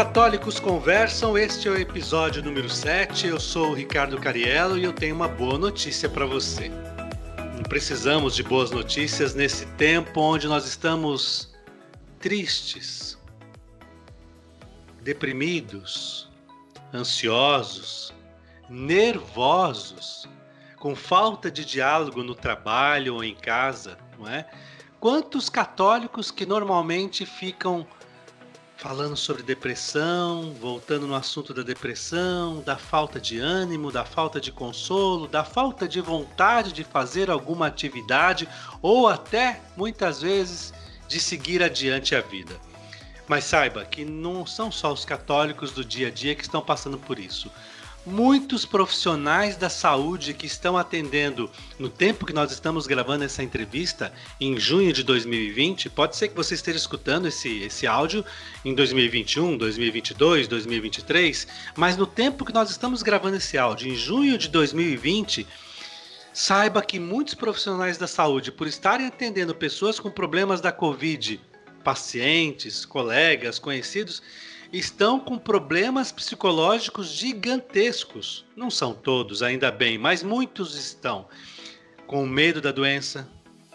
Católicos Conversam, este é o episódio número 7. Eu sou o Ricardo Cariello e eu tenho uma boa notícia para você. Não precisamos de boas notícias nesse tempo onde nós estamos tristes, deprimidos, ansiosos, nervosos, com falta de diálogo no trabalho ou em casa, não é? Quantos católicos que normalmente ficam falando sobre depressão, voltando no assunto da depressão, da falta de ânimo, da falta de consolo, da falta de vontade de fazer alguma atividade ou até muitas vezes de seguir adiante a vida. Mas saiba que não são só os católicos do dia a dia que estão passando por isso muitos profissionais da saúde que estão atendendo no tempo que nós estamos gravando essa entrevista, em junho de 2020. Pode ser que você esteja escutando esse, esse áudio em 2021, 2022, 2023, mas no tempo que nós estamos gravando esse áudio, em junho de 2020. Saiba que muitos profissionais da saúde, por estarem atendendo pessoas com problemas da Covid, pacientes, colegas, conhecidos, estão com problemas psicológicos gigantescos. Não são todos, ainda bem, mas muitos estão com medo da doença,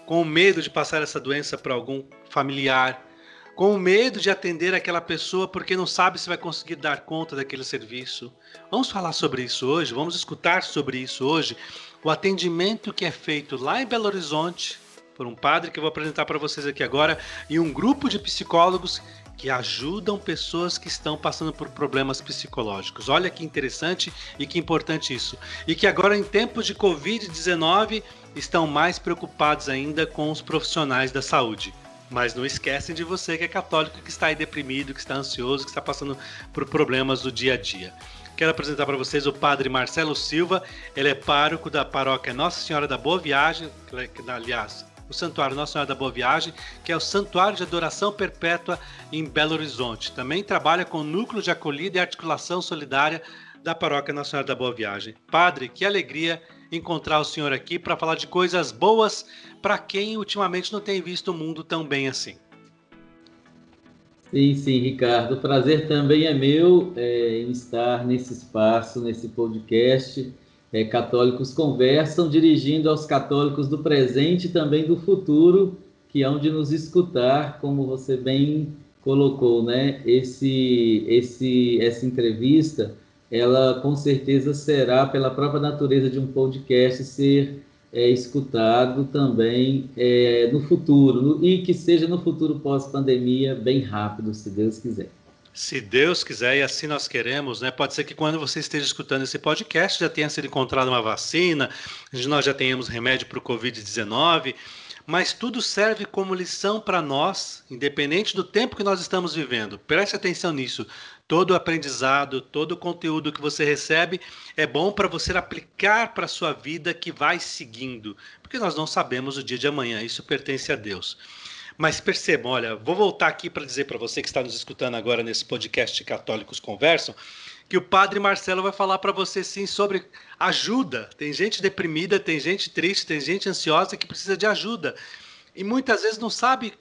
com medo de passar essa doença para algum familiar, com medo de atender aquela pessoa porque não sabe se vai conseguir dar conta daquele serviço. Vamos falar sobre isso hoje, vamos escutar sobre isso hoje. O atendimento que é feito lá em Belo Horizonte por um padre que eu vou apresentar para vocês aqui agora e um grupo de psicólogos que ajudam pessoas que estão passando por problemas psicológicos. Olha que interessante e que importante isso. E que agora, em tempos de Covid-19, estão mais preocupados ainda com os profissionais da saúde. Mas não esquecem de você que é católico, que está aí deprimido, que está ansioso, que está passando por problemas do dia a dia. Quero apresentar para vocês o padre Marcelo Silva. Ele é pároco da paróquia Nossa Senhora da Boa Viagem, que, aliás, o Santuário Nossa Senhora da Boa Viagem, que é o Santuário de Adoração Perpétua em Belo Horizonte. Também trabalha com o Núcleo de Acolhida e Articulação Solidária da Paróquia Nossa Senhora da Boa Viagem. Padre, que alegria encontrar o senhor aqui para falar de coisas boas para quem ultimamente não tem visto o mundo tão bem assim. Sim, sim, Ricardo. O prazer também é meu é, em estar nesse espaço, nesse podcast é, católicos conversam, dirigindo aos católicos do presente e também do futuro, que hão de nos escutar, como você bem colocou, né? Esse, esse, essa entrevista, ela com certeza será, pela própria natureza de um podcast, ser é, escutado também é, no futuro, e que seja no futuro pós-pandemia, bem rápido, se Deus quiser. Se Deus quiser e assim nós queremos, né? Pode ser que quando você esteja escutando esse podcast já tenha sido encontrada uma vacina, nós já tenhamos remédio para o Covid-19, mas tudo serve como lição para nós, independente do tempo que nós estamos vivendo. Preste atenção nisso. Todo aprendizado, todo conteúdo que você recebe é bom para você aplicar para a sua vida que vai seguindo, porque nós não sabemos o dia de amanhã, isso pertence a Deus. Mas percebam, olha, vou voltar aqui para dizer para você que está nos escutando agora nesse podcast Católicos Conversam, que o Padre Marcelo vai falar para você sim sobre ajuda. Tem gente deprimida, tem gente triste, tem gente ansiosa que precisa de ajuda. E muitas vezes não sabe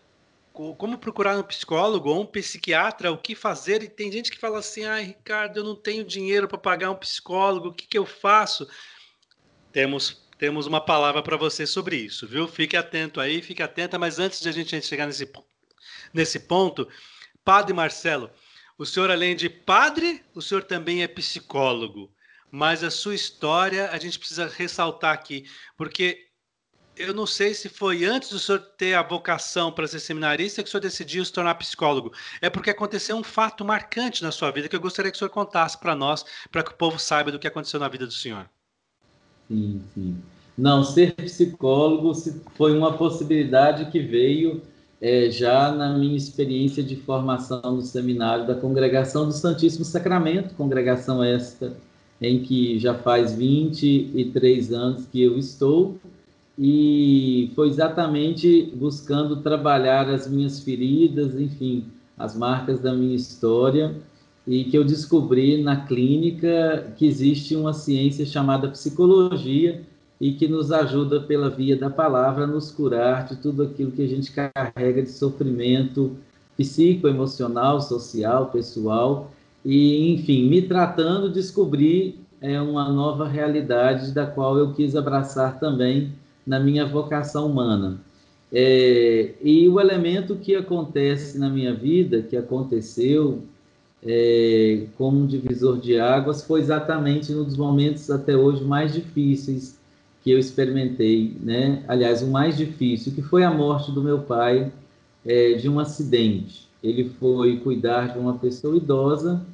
como procurar um psicólogo ou um psiquiatra, o que fazer. E tem gente que fala assim: ai, Ricardo, eu não tenho dinheiro para pagar um psicólogo, o que, que eu faço? Temos temos uma palavra para você sobre isso, viu? Fique atento aí, fique atenta, mas antes de a gente chegar nesse, nesse ponto, Padre Marcelo, o senhor, além de padre, o senhor também é psicólogo. Mas a sua história a gente precisa ressaltar aqui, porque eu não sei se foi antes do senhor ter a vocação para ser seminarista que o senhor decidiu se tornar psicólogo. É porque aconteceu um fato marcante na sua vida que eu gostaria que o senhor contasse para nós, para que o povo saiba do que aconteceu na vida do senhor. Sim, sim. Não, ser psicólogo foi uma possibilidade que veio é, já na minha experiência de formação no seminário da Congregação do Santíssimo Sacramento, congregação esta em que já faz 23 anos que eu estou, e foi exatamente buscando trabalhar as minhas feridas, enfim, as marcas da minha história, e que eu descobri na clínica que existe uma ciência chamada psicologia, e que nos ajuda pela via da palavra a nos curar de tudo aquilo que a gente carrega de sofrimento psicoemocional, social, pessoal, e, enfim, me tratando, descobri é, uma nova realidade da qual eu quis abraçar também na minha vocação humana. É, e o elemento que acontece na minha vida, que aconteceu é, como um divisor de águas, foi exatamente dos momentos até hoje mais difíceis que eu experimentei, né? Aliás, o mais difícil, que foi a morte do meu pai é, de um acidente. Ele foi cuidar de uma pessoa idosa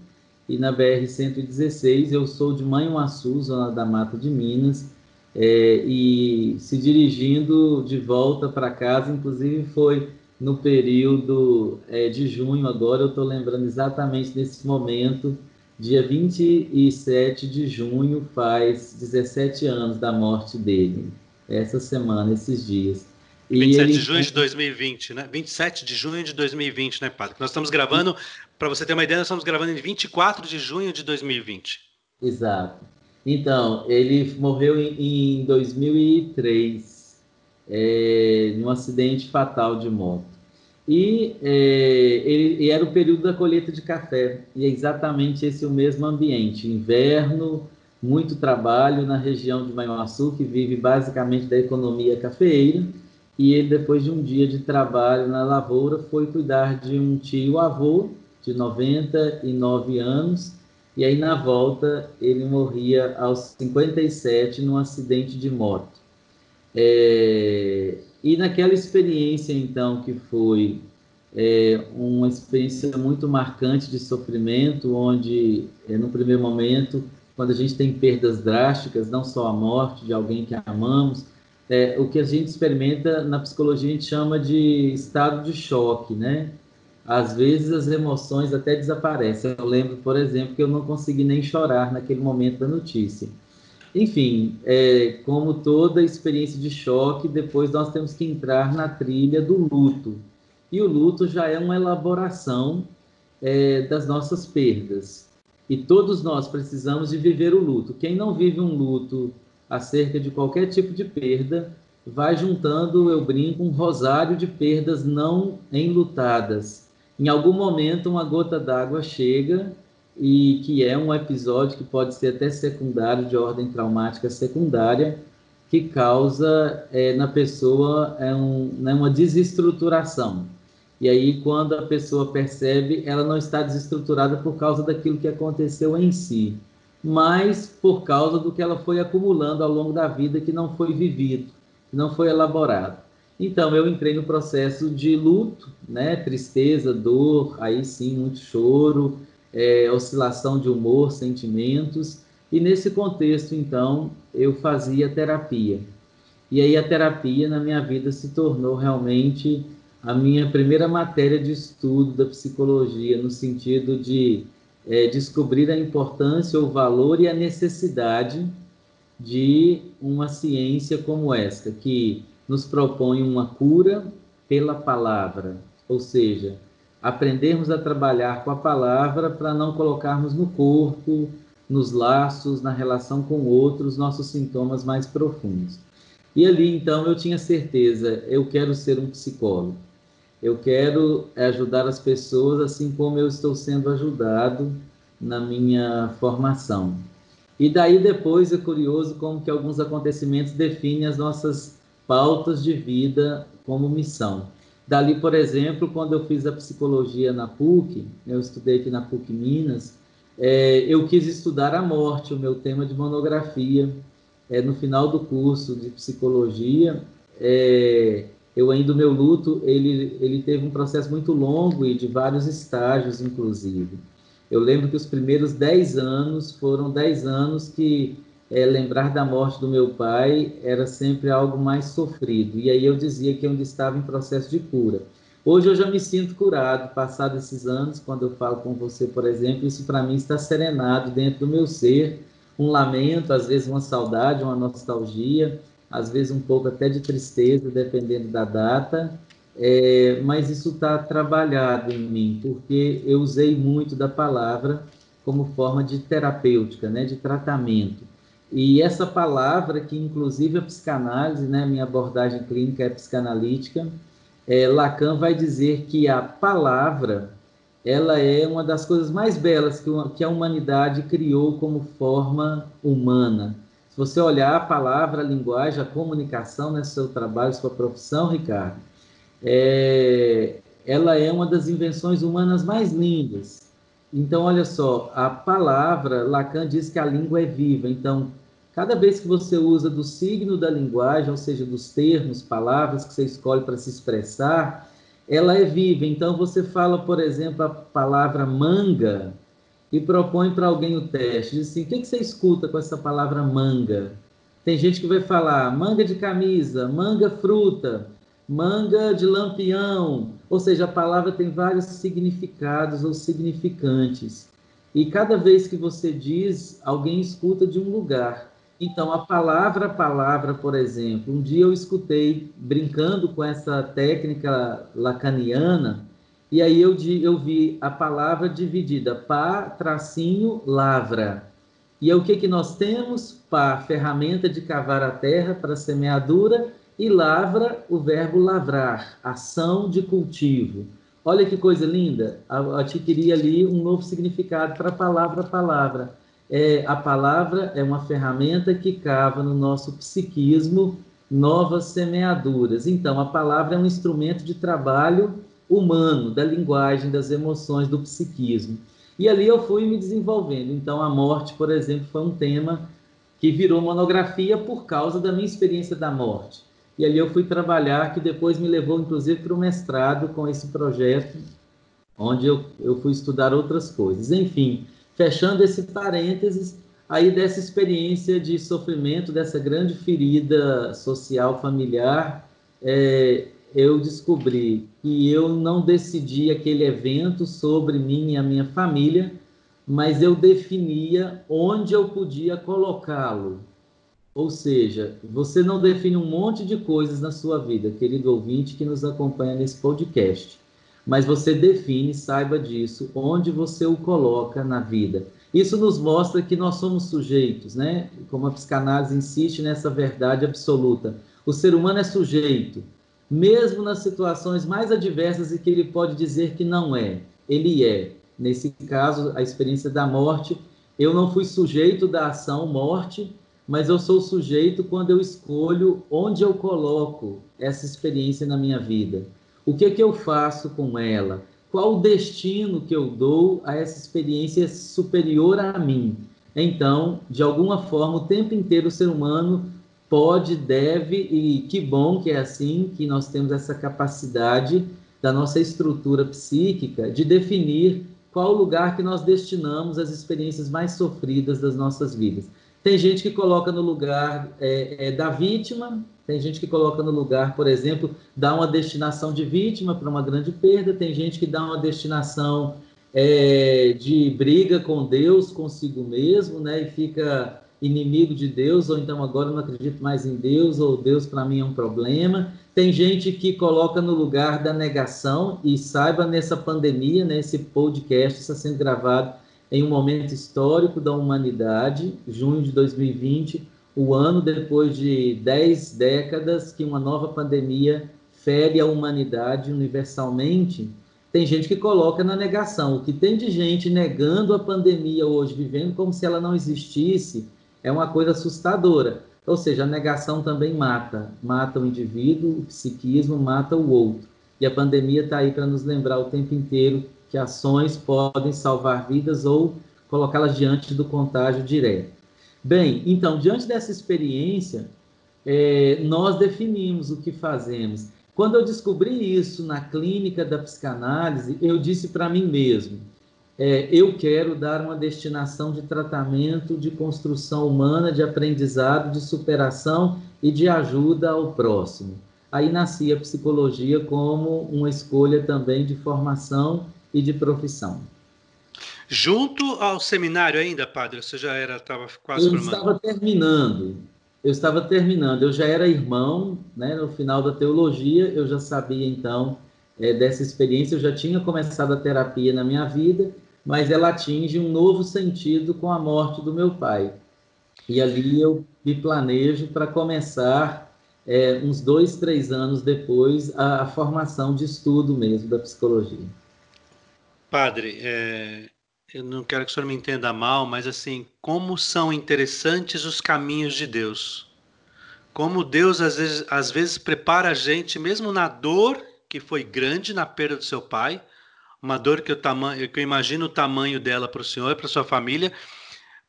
e na BR-116 eu sou de Manhuaçu, zona da Mata de Minas, é, e se dirigindo de volta para casa, inclusive foi no período é, de junho, agora eu estou lembrando exatamente desse momento, dia 27 de junho, faz 17 anos da morte dele, essa semana, esses dias. E 27 ele... de junho de 2020, né? 27 de junho de 2020, né, Padre? Nós estamos gravando, para você ter uma ideia, nós estamos gravando em 24 de junho de 2020. Exato. Então, ele morreu em, em 2003, é, num acidente fatal de moto. E, é, ele, e era o período da colheita de café, e é exatamente esse o mesmo ambiente: inverno, muito trabalho na região de Manhuaçu, que vive basicamente da economia cafeeira. E ele, depois de um dia de trabalho na lavoura, foi cuidar de um tio-avô de 99 anos e aí, na volta, ele morria aos 57 num acidente de moto. É, e naquela experiência, então, que foi é, uma experiência muito marcante de sofrimento, onde, é, no primeiro momento, quando a gente tem perdas drásticas, não só a morte de alguém que amamos, é, o que a gente experimenta na psicologia a gente chama de estado de choque, né? às vezes as emoções até desaparecem. Eu lembro, por exemplo, que eu não consegui nem chorar naquele momento da notícia. Enfim, é, como toda experiência de choque, depois nós temos que entrar na trilha do luto. E o luto já é uma elaboração é, das nossas perdas. E todos nós precisamos de viver o luto. Quem não vive um luto acerca de qualquer tipo de perda, vai juntando, eu brinco, um rosário de perdas não enlutadas em algum momento uma gota d'água chega e que é um episódio que pode ser até secundário, de ordem traumática secundária, que causa é, na pessoa é um, né, uma desestruturação. E aí, quando a pessoa percebe, ela não está desestruturada por causa daquilo que aconteceu em si, mas por causa do que ela foi acumulando ao longo da vida que não foi vivido, que não foi elaborado. Então, eu entrei no processo de luto, né? Tristeza, dor, aí sim, muito choro, é, oscilação de humor, sentimentos. E nesse contexto, então, eu fazia terapia. E aí a terapia na minha vida se tornou realmente a minha primeira matéria de estudo da psicologia, no sentido de é, descobrir a importância, o valor e a necessidade de uma ciência como esta, que nos propõe uma cura pela palavra, ou seja, aprendermos a trabalhar com a palavra para não colocarmos no corpo, nos laços, na relação com outros, nossos sintomas mais profundos. E ali, então, eu tinha certeza, eu quero ser um psicólogo. Eu quero ajudar as pessoas assim como eu estou sendo ajudado na minha formação. E daí depois é curioso como que alguns acontecimentos definem as nossas pautas de vida como missão. Dali, por exemplo, quando eu fiz a psicologia na PUC, eu estudei aqui na PUC Minas, é, eu quis estudar a morte, o meu tema de monografia. É, no final do curso de psicologia, é, eu ainda o meu luto, ele, ele teve um processo muito longo e de vários estágios, inclusive. Eu lembro que os primeiros dez anos foram dez anos que é, lembrar da morte do meu pai era sempre algo mais sofrido. E aí eu dizia que eu ainda estava em processo de cura. Hoje eu já me sinto curado, passados esses anos, quando eu falo com você, por exemplo, isso para mim está serenado dentro do meu ser, um lamento, às vezes uma saudade, uma nostalgia, às vezes um pouco até de tristeza, dependendo da data, é, mas isso está trabalhado em mim, porque eu usei muito da palavra como forma de terapêutica, né, de tratamento. E essa palavra, que inclusive a psicanálise, né, minha abordagem clínica é psicanalítica, é, Lacan vai dizer que a palavra ela é uma das coisas mais belas que, que a humanidade criou como forma humana. Se você olhar a palavra, a linguagem, a comunicação nesse seu trabalho, sua profissão, Ricardo, é, ela é uma das invenções humanas mais lindas. Então, olha só, a palavra, Lacan diz que a língua é viva. Então, cada vez que você usa do signo da linguagem, ou seja, dos termos, palavras que você escolhe para se expressar, ela é viva. Então, você fala, por exemplo, a palavra manga e propõe para alguém o teste. Diz assim: o que, que você escuta com essa palavra manga? Tem gente que vai falar manga de camisa, manga fruta, manga de lampião, ou seja, a palavra tem vários significados ou significantes. E cada vez que você diz, alguém escuta de um lugar. Então, a palavra palavra, por exemplo, um dia eu escutei brincando com essa técnica lacaniana, e aí eu, eu vi a palavra dividida, pá, tracinho, lavra. E aí, o que, que nós temos? Pá, ferramenta de cavar a terra para semeadura, e lavra o verbo lavrar, ação de cultivo. Olha que coisa linda, adquiri ali um novo significado para a palavra palavra. É, a palavra é uma ferramenta que cava no nosso psiquismo novas semeaduras. Então, a palavra é um instrumento de trabalho humano, da linguagem, das emoções, do psiquismo. E ali eu fui me desenvolvendo. Então, a morte, por exemplo, foi um tema que virou monografia por causa da minha experiência da morte. E ali eu fui trabalhar, que depois me levou, inclusive, para o mestrado com esse projeto, onde eu, eu fui estudar outras coisas. Enfim, fechando esse parênteses, aí dessa experiência de sofrimento, dessa grande ferida social familiar, é, eu descobri que eu não decidi aquele evento sobre mim e a minha família, mas eu definia onde eu podia colocá-lo. Ou seja, você não define um monte de coisas na sua vida, querido ouvinte que nos acompanha nesse podcast, mas você define, saiba disso, onde você o coloca na vida. Isso nos mostra que nós somos sujeitos, né? Como a psicanálise insiste nessa verdade absoluta. O ser humano é sujeito, mesmo nas situações mais adversas e que ele pode dizer que não é. Ele é. Nesse caso, a experiência da morte, eu não fui sujeito da ação morte, mas eu sou sujeito quando eu escolho onde eu coloco essa experiência na minha vida. O que, é que eu faço com ela? Qual o destino que eu dou a essa experiência superior a mim? Então, de alguma forma, o tempo inteiro o ser humano pode, deve, e que bom que é assim, que nós temos essa capacidade da nossa estrutura psíquica de definir qual o lugar que nós destinamos às experiências mais sofridas das nossas vidas. Tem gente que coloca no lugar é, é, da vítima, tem gente que coloca no lugar, por exemplo, dá uma destinação de vítima para uma grande perda, tem gente que dá uma destinação é, de briga com Deus, consigo mesmo, né, e fica inimigo de Deus, ou então agora não acredito mais em Deus, ou Deus para mim é um problema. Tem gente que coloca no lugar da negação, e saiba nessa pandemia, né, podcast está sendo gravado em um momento histórico da humanidade, junho de 2020, o ano depois de dez décadas que uma nova pandemia fere a humanidade universalmente, tem gente que coloca na negação. O que tem de gente negando a pandemia hoje, vivendo como se ela não existisse, é uma coisa assustadora. Ou seja, a negação também mata. Mata o indivíduo, o psiquismo, mata o outro. E a pandemia está aí para nos lembrar o tempo inteiro que ações podem salvar vidas ou colocá-las diante do contágio direto. Bem, então, diante dessa experiência, é, nós definimos o que fazemos. Quando eu descobri isso na clínica da psicanálise, eu disse para mim mesmo: é, eu quero dar uma destinação de tratamento, de construção humana, de aprendizado, de superação e de ajuda ao próximo. Aí nascia a psicologia como uma escolha também de formação e de profissão. Junto ao seminário ainda, padre? Você já era, estava quase Eu formando? estava terminando. Eu estava terminando. Eu já era irmão, né? No final da teologia, eu já sabia então é, dessa experiência. Eu já tinha começado a terapia na minha vida, mas ela atinge um novo sentido com a morte do meu pai. E ali eu me planejo para começar é, uns dois, três anos depois, a, a, formação de estudo mesmo da psicologia. Padre, é, eu não quero que o senhor me entenda mal, mas assim, como são interessantes os caminhos de Deus. Como Deus às vezes, às vezes prepara a gente, mesmo na dor que foi grande na perda do seu pai, uma dor que eu, tamanho, que eu imagino o tamanho dela para o senhor, para sua família,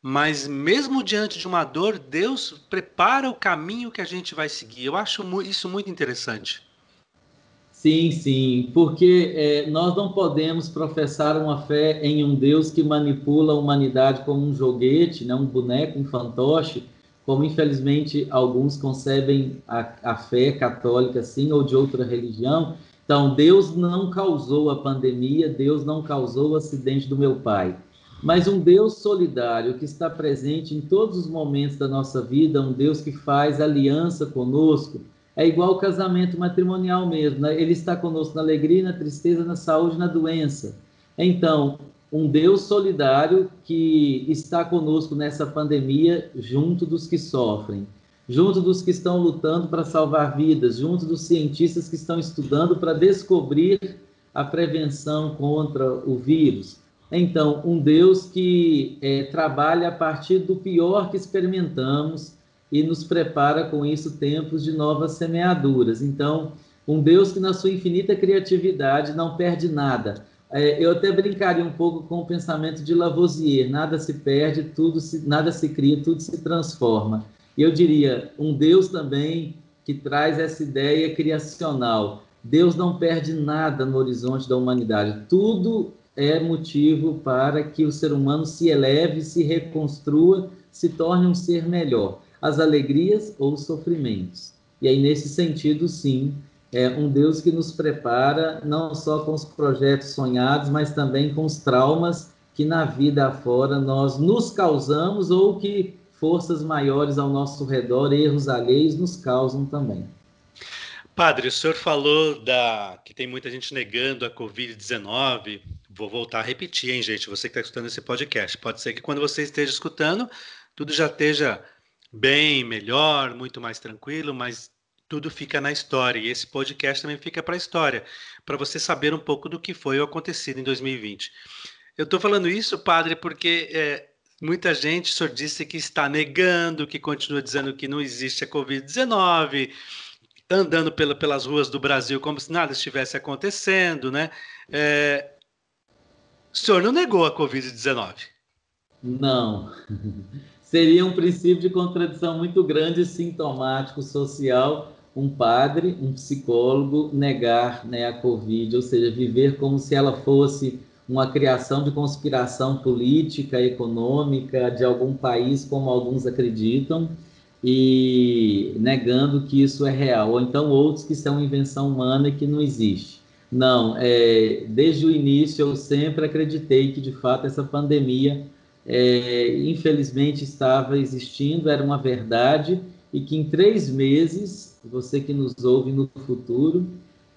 mas mesmo diante de uma dor, Deus prepara o caminho que a gente vai seguir. Eu acho isso muito interessante. Sim, sim, porque é, nós não podemos professar uma fé em um Deus que manipula a humanidade como um joguete, né, um boneco, um fantoche, como infelizmente alguns concebem a, a fé católica assim ou de outra religião. Então, Deus não causou a pandemia, Deus não causou o acidente do meu pai mas um Deus solidário que está presente em todos os momentos da nossa vida, um Deus que faz aliança conosco, é igual o casamento matrimonial mesmo, né? ele está conosco na alegria, na tristeza, na saúde, na doença. Então, um Deus solidário que está conosco nessa pandemia, junto dos que sofrem, junto dos que estão lutando para salvar vidas, junto dos cientistas que estão estudando para descobrir a prevenção contra o vírus então, um Deus que é, trabalha a partir do pior que experimentamos e nos prepara com isso tempos de novas semeaduras. Então, um Deus que, na sua infinita criatividade, não perde nada. É, eu até brincaria um pouco com o pensamento de Lavoisier: nada se perde, tudo se, nada se cria, tudo se transforma. E eu diria, um Deus também que traz essa ideia criacional. Deus não perde nada no horizonte da humanidade. Tudo é motivo para que o ser humano se eleve, se reconstrua, se torne um ser melhor, as alegrias ou os sofrimentos. E aí, nesse sentido, sim, é um Deus que nos prepara não só com os projetos sonhados, mas também com os traumas que na vida afora nós nos causamos ou que forças maiores ao nosso redor, erros alheios, nos causam também. Padre, o senhor falou da que tem muita gente negando a Covid-19, Vou voltar a repetir, hein, gente? Você que está escutando esse podcast. Pode ser que quando você esteja escutando, tudo já esteja bem, melhor, muito mais tranquilo, mas tudo fica na história. E esse podcast também fica para a história, para você saber um pouco do que foi o acontecido em 2020. Eu estou falando isso, padre, porque é, muita gente, senhor disse que está negando, que continua dizendo que não existe a Covid-19, andando pela, pelas ruas do Brasil como se nada estivesse acontecendo, né? É, o senhor não negou a Covid-19? Não. Seria um princípio de contradição muito grande, sintomático, social, um padre, um psicólogo negar né, a Covid, ou seja, viver como se ela fosse uma criação de conspiração política, econômica de algum país, como alguns acreditam, e negando que isso é real, ou então outros que são invenção humana e que não existe. Não, é, desde o início eu sempre acreditei que de fato essa pandemia, é, infelizmente, estava existindo, era uma verdade, e que em três meses, você que nos ouve no futuro,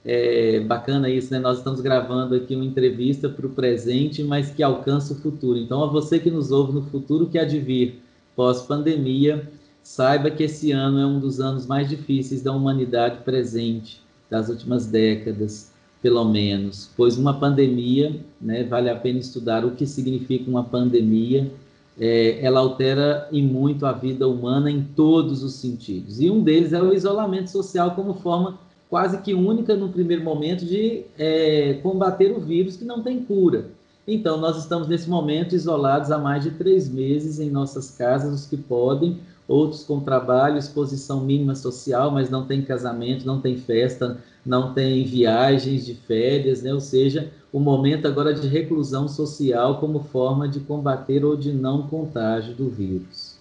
é bacana isso, né? Nós estamos gravando aqui uma entrevista para o presente, mas que alcança o futuro. Então, a você que nos ouve no futuro, que há de vir pós-pandemia, saiba que esse ano é um dos anos mais difíceis da humanidade presente, das últimas décadas pelo menos, pois uma pandemia, né, vale a pena estudar o que significa uma pandemia, é, ela altera e muito a vida humana em todos os sentidos. E um deles é o isolamento social como forma quase que única no primeiro momento de é, combater o vírus que não tem cura. Então, nós estamos nesse momento isolados há mais de três meses em nossas casas, os que podem, outros com trabalho, exposição mínima social, mas não tem casamento, não tem festa, não tem viagens de férias, né? ou seja, o momento agora de reclusão social como forma de combater ou de não contágio do vírus.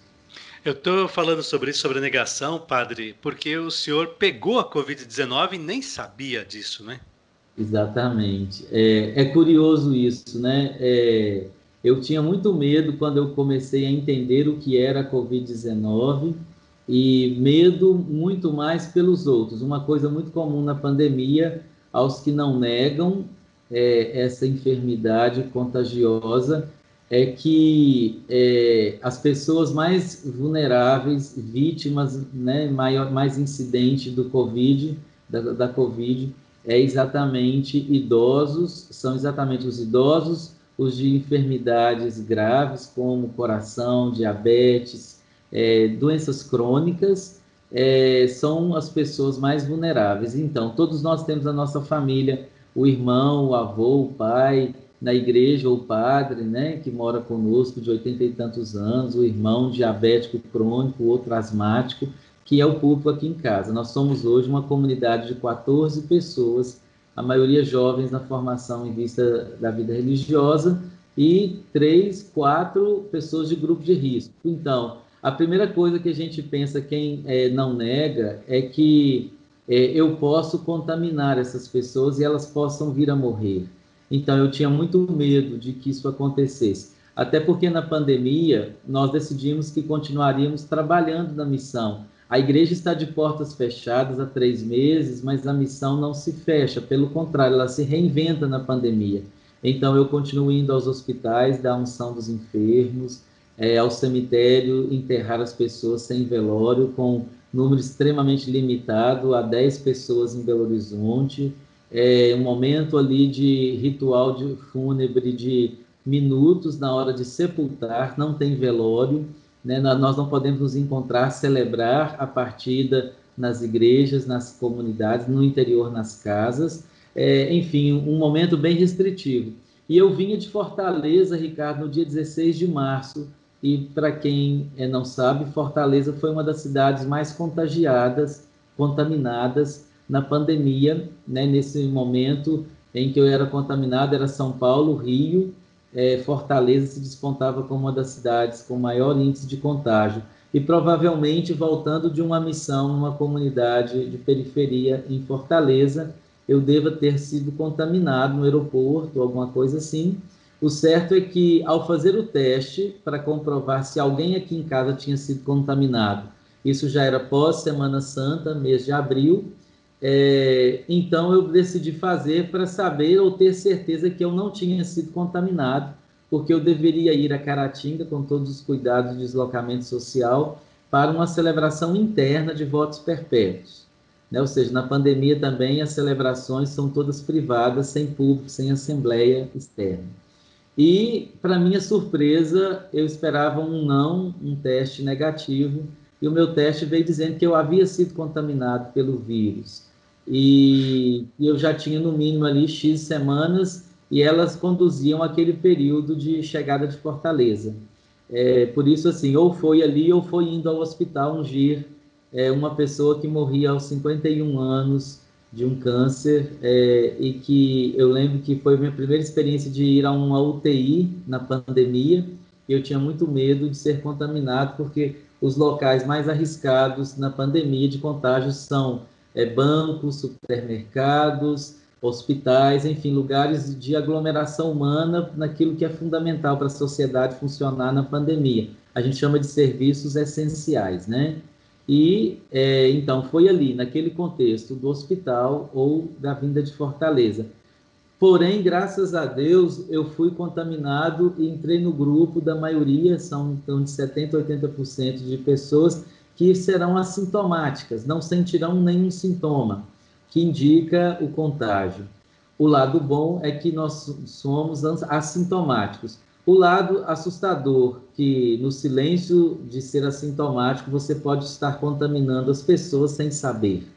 Eu estou falando sobre isso, sobre a negação, padre, porque o senhor pegou a Covid-19 e nem sabia disso, né? Exatamente. É, é curioso isso, né? É, eu tinha muito medo quando eu comecei a entender o que era a Covid-19 e medo muito mais pelos outros. Uma coisa muito comum na pandemia, aos que não negam é, essa enfermidade contagiosa, é que é, as pessoas mais vulneráveis, vítimas, né, maior, mais incidente do Covid, da, da Covid, é exatamente idosos, são exatamente os idosos, os de enfermidades graves, como coração, diabetes, é, doenças crônicas, é, são as pessoas mais vulneráveis. Então, todos nós temos a nossa família, o irmão, o avô, o pai, na igreja, o padre, né, que mora conosco de oitenta e tantos anos, o irmão diabético crônico, outro asmático, que é o público aqui em casa. Nós somos hoje uma comunidade de 14 pessoas, a maioria jovens na formação em vista da vida religiosa e três, quatro pessoas de grupo de risco. Então, a primeira coisa que a gente pensa, quem é, não nega, é que é, eu posso contaminar essas pessoas e elas possam vir a morrer. Então, eu tinha muito medo de que isso acontecesse. Até porque na pandemia, nós decidimos que continuaríamos trabalhando na missão a igreja está de portas fechadas há três meses, mas a missão não se fecha, pelo contrário, ela se reinventa na pandemia. Então, eu continuo indo aos hospitais, dar unção dos enfermos, é, ao cemitério, enterrar as pessoas sem velório, com número extremamente limitado, a 10 pessoas em Belo Horizonte. É um momento ali de ritual de fúnebre de minutos na hora de sepultar, não tem velório né? Nós não podemos nos encontrar, celebrar a partida nas igrejas, nas comunidades, no interior, nas casas. É, enfim, um momento bem restritivo. E eu vinha de Fortaleza, Ricardo, no dia 16 de março. E para quem é, não sabe, Fortaleza foi uma das cidades mais contagiadas, contaminadas na pandemia. Né? Nesse momento em que eu era contaminado, era São Paulo, Rio é, Fortaleza se despontava como uma das cidades com maior índice de contágio e provavelmente voltando de uma missão numa comunidade de periferia em Fortaleza, eu deva ter sido contaminado no aeroporto, alguma coisa assim. O certo é que, ao fazer o teste para comprovar se alguém aqui em casa tinha sido contaminado, isso já era pós Semana Santa, mês de abril, é, então eu decidi fazer para saber ou ter certeza que eu não tinha sido contaminado, porque eu deveria ir a Caratinga com todos os cuidados de deslocamento social para uma celebração interna de votos perpétuos. Né? Ou seja, na pandemia também as celebrações são todas privadas, sem público, sem assembleia externa. E, para minha surpresa, eu esperava um não, um teste negativo, e o meu teste veio dizendo que eu havia sido contaminado pelo vírus e, eu já tinha no mínimo ali X semanas e elas conduziam aquele período de chegada de Fortaleza. É, por isso, assim, ou foi ali ou foi indo ao hospital ungir é, uma pessoa que morria aos 51 anos de um câncer é, e que eu lembro que foi minha primeira experiência de ir a uma UTI na pandemia e eu tinha muito medo de ser contaminado porque os locais mais arriscados na pandemia de contágio são é, bancos, supermercados, hospitais, enfim, lugares de aglomeração humana naquilo que é fundamental para a sociedade funcionar na pandemia. A gente chama de serviços essenciais, né? E é, então foi ali, naquele contexto do hospital ou da vinda de Fortaleza. Porém, graças a Deus, eu fui contaminado e entrei no grupo da maioria, são então, de 70% a 80% de pessoas que serão assintomáticas, não sentirão nenhum sintoma, que indica o contágio. O lado bom é que nós somos assintomáticos. O lado assustador, que no silêncio de ser assintomático, você pode estar contaminando as pessoas sem saber.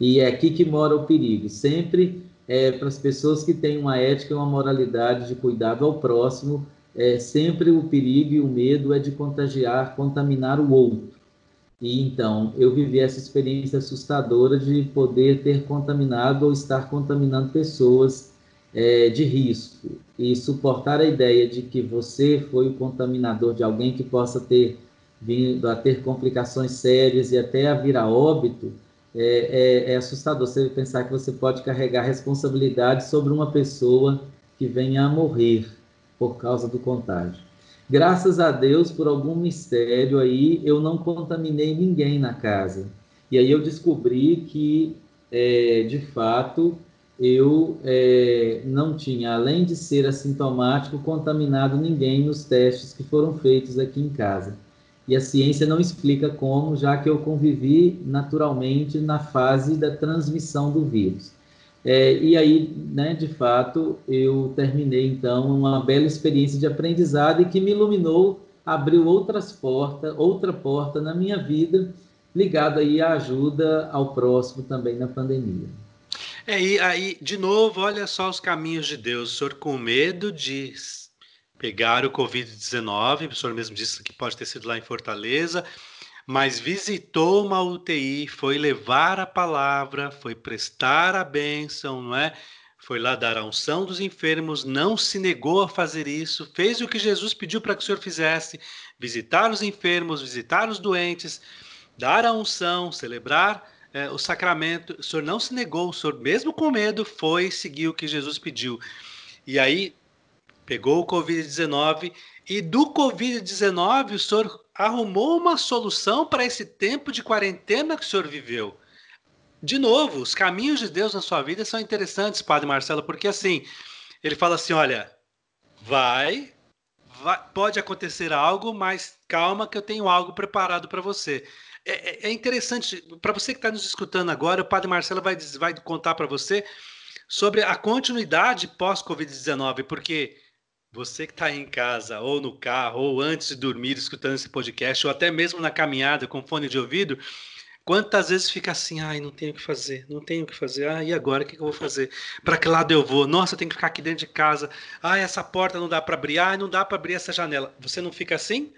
E é aqui que mora o perigo. Sempre é, para as pessoas que têm uma ética e uma moralidade de cuidado ao próximo, é, sempre o perigo e o medo é de contagiar, contaminar o outro. E então eu vivi essa experiência assustadora de poder ter contaminado ou estar contaminando pessoas é, de risco e suportar a ideia de que você foi o contaminador de alguém que possa ter vindo a ter complicações sérias e até a vir a óbito, é, é, é assustador você pensar que você pode carregar responsabilidade sobre uma pessoa que venha a morrer por causa do contágio. Graças a Deus, por algum mistério aí, eu não contaminei ninguém na casa. E aí eu descobri que, é, de fato, eu é, não tinha, além de ser assintomático, contaminado ninguém nos testes que foram feitos aqui em casa. E a ciência não explica como, já que eu convivi naturalmente na fase da transmissão do vírus. É, e aí, né, de fato, eu terminei então uma bela experiência de aprendizado e que me iluminou, abriu outras portas, outra porta na minha vida, ligada aí à ajuda ao próximo também na pandemia. É, e aí, de novo, olha só os caminhos de Deus. O senhor com medo de pegar o Covid-19, o senhor mesmo disse que pode ter sido lá em Fortaleza, mas visitou uma UTI, foi levar a palavra, foi prestar a bênção, não é? Foi lá dar a unção dos enfermos, não se negou a fazer isso, fez o que Jesus pediu para que o senhor fizesse: visitar os enfermos, visitar os doentes, dar a unção, celebrar é, o sacramento. O senhor não se negou, o senhor, mesmo com medo, foi seguir o que Jesus pediu. E aí pegou o Covid-19 e do Covid-19 o senhor arrumou uma solução para esse tempo de quarentena que o senhor viveu. De novo, os caminhos de Deus na sua vida são interessantes, Padre Marcelo, porque assim, ele fala assim: olha, vai, vai pode acontecer algo, mas calma que eu tenho algo preparado para você. É, é, é interessante, para você que está nos escutando agora, o Padre Marcelo vai, vai contar para você sobre a continuidade pós-Covid-19, porque você que está em casa, ou no carro, ou antes de dormir, escutando esse podcast, ou até mesmo na caminhada com fone de ouvido, quantas vezes fica assim, ai, não tenho o que fazer, não tenho o que fazer, ah, e agora o que, eu vou fazer? Para que lado eu vou? Nossa, eu tenho que ficar aqui dentro de casa, ah, essa porta não dá para abrir, ah, não dá para abrir essa janela. Você não fica assim?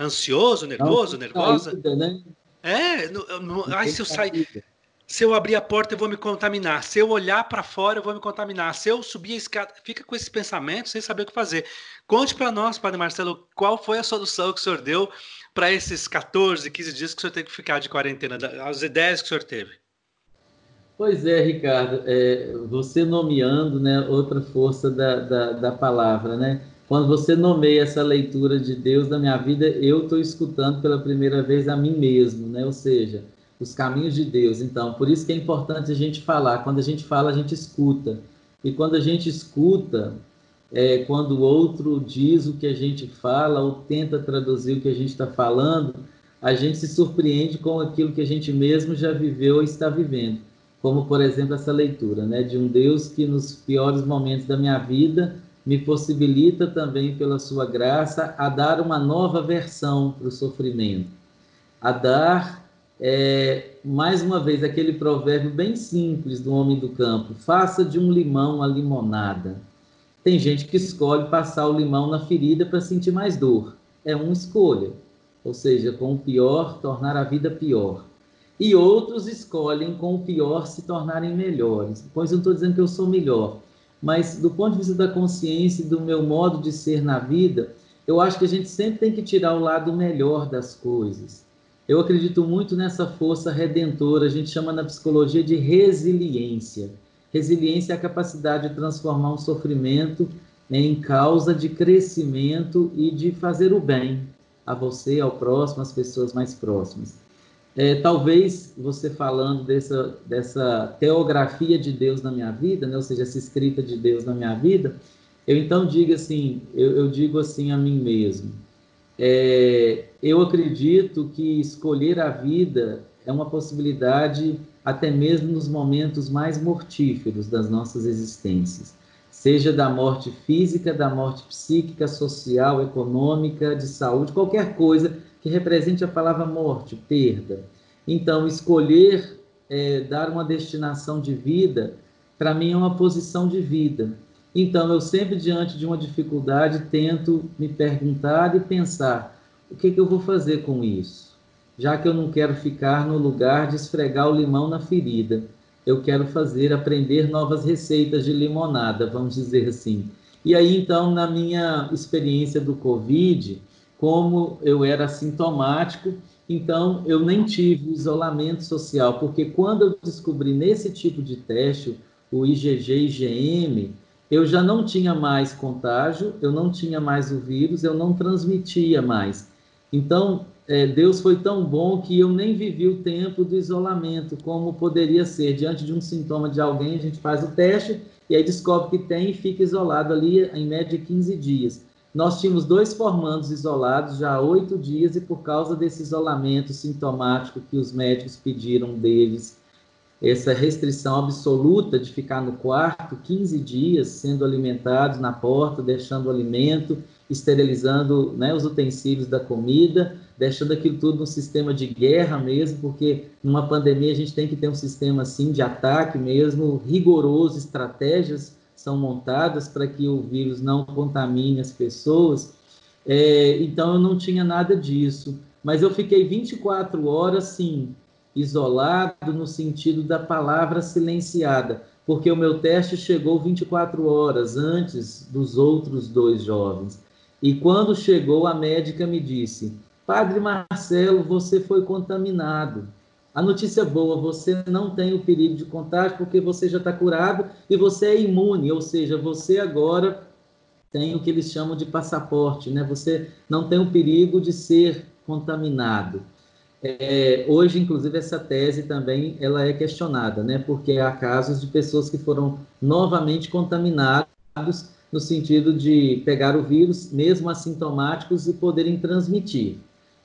Ansioso, nervoso, não, nervosa? Saída, né? É, não, não, ai, se eu sair se eu abrir a porta, eu vou me contaminar. Se eu olhar para fora, eu vou me contaminar. Se eu subir a escada, fica com esse pensamento sem saber o que fazer. Conte para nós, Padre Marcelo, qual foi a solução que o senhor deu para esses 14, 15 dias que o senhor teve que ficar de quarentena, as ideias que o senhor teve? Pois é, Ricardo, é, você nomeando né, outra força da, da, da palavra, né? Quando você nomeia essa leitura de Deus na minha vida, eu estou escutando pela primeira vez a mim mesmo, né? Ou seja, os caminhos de Deus. Então, por isso que é importante a gente falar. Quando a gente fala, a gente escuta. E quando a gente escuta, é, quando o outro diz o que a gente fala ou tenta traduzir o que a gente está falando, a gente se surpreende com aquilo que a gente mesmo já viveu ou está vivendo. Como, por exemplo, essa leitura, né, de um Deus que nos piores momentos da minha vida me possibilita também, pela sua graça, a dar uma nova versão para o sofrimento, a dar é, mais uma vez, aquele provérbio bem simples do homem do campo: faça de um limão a limonada. Tem gente que escolhe passar o limão na ferida para sentir mais dor. É uma escolha. Ou seja, com o pior, tornar a vida pior. E outros escolhem com o pior se tornarem melhores. Pois eu não estou dizendo que eu sou melhor, mas do ponto de vista da consciência e do meu modo de ser na vida, eu acho que a gente sempre tem que tirar o lado melhor das coisas. Eu acredito muito nessa força redentora, a gente chama na psicologia de resiliência. Resiliência é a capacidade de transformar um sofrimento em causa de crescimento e de fazer o bem a você, ao próximo, às pessoas mais próximas. É, talvez você falando dessa, dessa teografia de Deus na minha vida, né, ou seja, essa escrita de Deus na minha vida, eu então digo assim, eu, eu digo assim a mim mesmo, é, eu acredito que escolher a vida é uma possibilidade até mesmo nos momentos mais mortíferos das nossas existências, seja da morte física, da morte psíquica, social, econômica, de saúde, qualquer coisa que represente a palavra morte, perda. Então, escolher é, dar uma destinação de vida, para mim é uma posição de vida. Então, eu sempre, diante de uma dificuldade, tento me perguntar e pensar: o que, que eu vou fazer com isso? Já que eu não quero ficar no lugar de esfregar o limão na ferida, eu quero fazer, aprender novas receitas de limonada, vamos dizer assim. E aí, então, na minha experiência do Covid, como eu era sintomático, então eu nem tive isolamento social, porque quando eu descobri nesse tipo de teste, o IgG IgM, eu já não tinha mais contágio, eu não tinha mais o vírus, eu não transmitia mais. Então, é, Deus foi tão bom que eu nem vivi o tempo do isolamento, como poderia ser. Diante de um sintoma de alguém, a gente faz o teste e aí descobre que tem e fica isolado ali em média 15 dias. Nós tínhamos dois formandos isolados já há oito dias e por causa desse isolamento sintomático que os médicos pediram deles, essa restrição absoluta de ficar no quarto 15 dias sendo alimentados na porta, deixando alimento, esterilizando né, os utensílios da comida, deixando aquilo tudo no sistema de guerra mesmo, porque numa pandemia a gente tem que ter um sistema assim de ataque mesmo, rigoroso, estratégias são montadas para que o vírus não contamine as pessoas. É, então eu não tinha nada disso, mas eu fiquei 24 horas sim isolado no sentido da palavra silenciada, porque o meu teste chegou 24 horas antes dos outros dois jovens. E quando chegou, a médica me disse: Padre Marcelo, você foi contaminado. A notícia boa, você não tem o perigo de contágio porque você já está curado e você é imune, ou seja, você agora tem o que eles chamam de passaporte, né? Você não tem o perigo de ser contaminado. É, hoje, inclusive, essa tese também ela é questionada, né? Porque há casos de pessoas que foram novamente contaminados no sentido de pegar o vírus, mesmo assintomáticos, e poderem transmitir.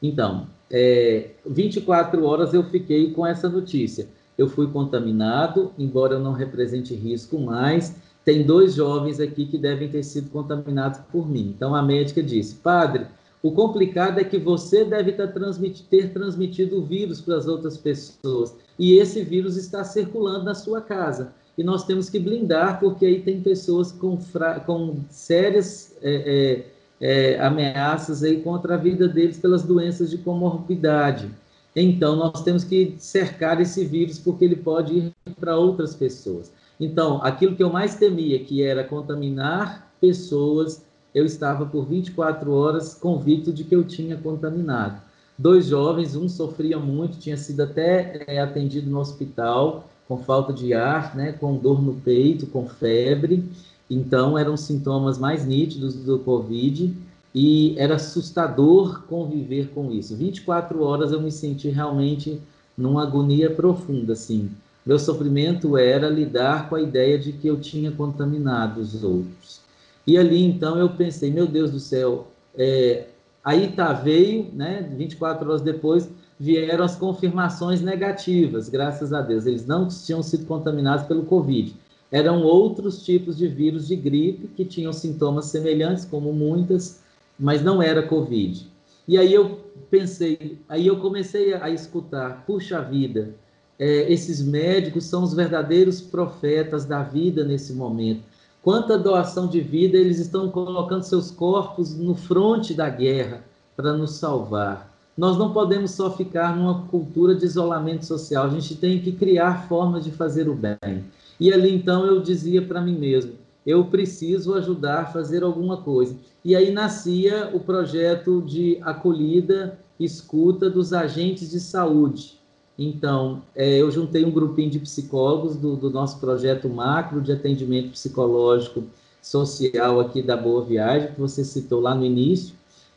Então, é, 24 horas eu fiquei com essa notícia. Eu fui contaminado, embora eu não represente risco mais. Tem dois jovens aqui que devem ter sido contaminados por mim. Então a médica disse: Padre, o complicado é que você deve ter transmitido o vírus para as outras pessoas. E esse vírus está circulando na sua casa. E nós temos que blindar, porque aí tem pessoas com, com sérias. É, é, é, ameaças aí contra a vida deles pelas doenças de comorbidade. Então, nós temos que cercar esse vírus porque ele pode ir para outras pessoas. Então, aquilo que eu mais temia, que era contaminar pessoas, eu estava por 24 horas convicto de que eu tinha contaminado. Dois jovens, um sofria muito, tinha sido até é, atendido no hospital com falta de ar, né, com dor no peito, com febre, então, eram sintomas mais nítidos do Covid e era assustador conviver com isso. 24 horas eu me senti realmente numa agonia profunda, assim. Meu sofrimento era lidar com a ideia de que eu tinha contaminado os outros. E ali, então, eu pensei, meu Deus do céu, é, aí tá, veio, né, 24 horas depois, vieram as confirmações negativas, graças a Deus. Eles não tinham sido contaminados pelo Covid eram outros tipos de vírus de gripe que tinham sintomas semelhantes, como muitas, mas não era Covid. E aí eu pensei, aí eu comecei a escutar, puxa vida, é, esses médicos são os verdadeiros profetas da vida nesse momento. Quanta doação de vida eles estão colocando seus corpos no fronte da guerra para nos salvar. Nós não podemos só ficar numa cultura de isolamento social, a gente tem que criar formas de fazer o bem. E ali então eu dizia para mim mesmo: eu preciso ajudar a fazer alguma coisa. E aí nascia o projeto de acolhida, escuta dos agentes de saúde. Então, é, eu juntei um grupinho de psicólogos do, do, nosso projeto macro de atendimento psicológico social aqui da Boa Viagem, que você citou lá no início,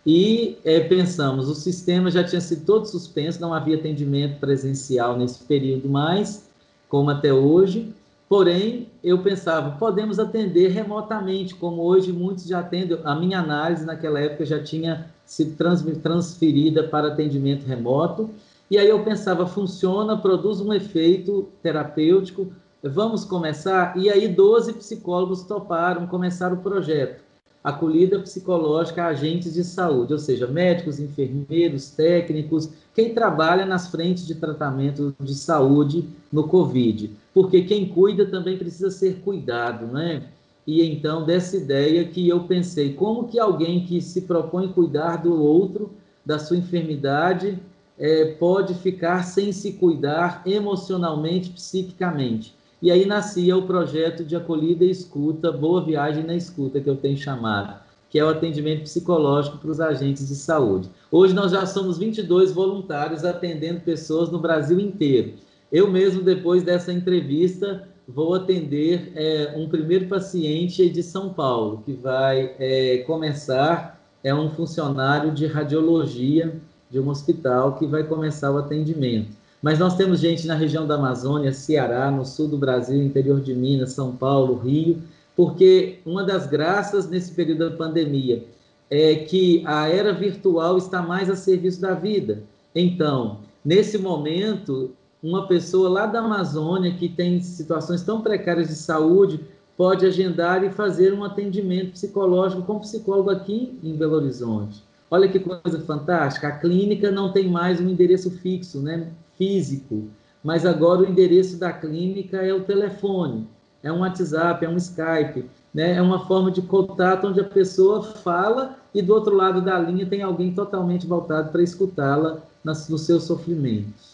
e é, pensamos, o sistema já tinha sido todo suspenso, não havia atendimento presencial nesse período mais, como até hoje, Porém, eu pensava, podemos atender remotamente, como hoje muitos já atendem. A minha análise naquela época já tinha sido transferida para atendimento remoto. E aí eu pensava, funciona, produz um efeito terapêutico, vamos começar? E aí 12 psicólogos toparam começar o projeto. Acolhida psicológica a agentes de saúde, ou seja, médicos, enfermeiros, técnicos, quem trabalha nas frentes de tratamento de saúde no Covid porque quem cuida também precisa ser cuidado, né? E então, dessa ideia que eu pensei, como que alguém que se propõe cuidar do outro, da sua enfermidade, é, pode ficar sem se cuidar emocionalmente, psiquicamente? E aí nascia o projeto de acolhida e escuta, Boa Viagem na Escuta, que eu tenho chamado, que é o atendimento psicológico para os agentes de saúde. Hoje nós já somos 22 voluntários atendendo pessoas no Brasil inteiro. Eu mesmo, depois dessa entrevista, vou atender é, um primeiro paciente de São Paulo, que vai é, começar, é um funcionário de radiologia de um hospital que vai começar o atendimento. Mas nós temos gente na região da Amazônia, Ceará, no sul do Brasil, interior de Minas, São Paulo, Rio, porque uma das graças nesse período da pandemia é que a era virtual está mais a serviço da vida. Então, nesse momento, uma pessoa lá da Amazônia que tem situações tão precárias de saúde pode agendar e fazer um atendimento psicológico com psicólogo aqui em Belo Horizonte. Olha que coisa fantástica. A clínica não tem mais um endereço fixo, né, físico, mas agora o endereço da clínica é o telefone, é um WhatsApp, é um Skype, né? É uma forma de contato onde a pessoa fala e do outro lado da linha tem alguém totalmente voltado para escutá-la nos seus sofrimentos.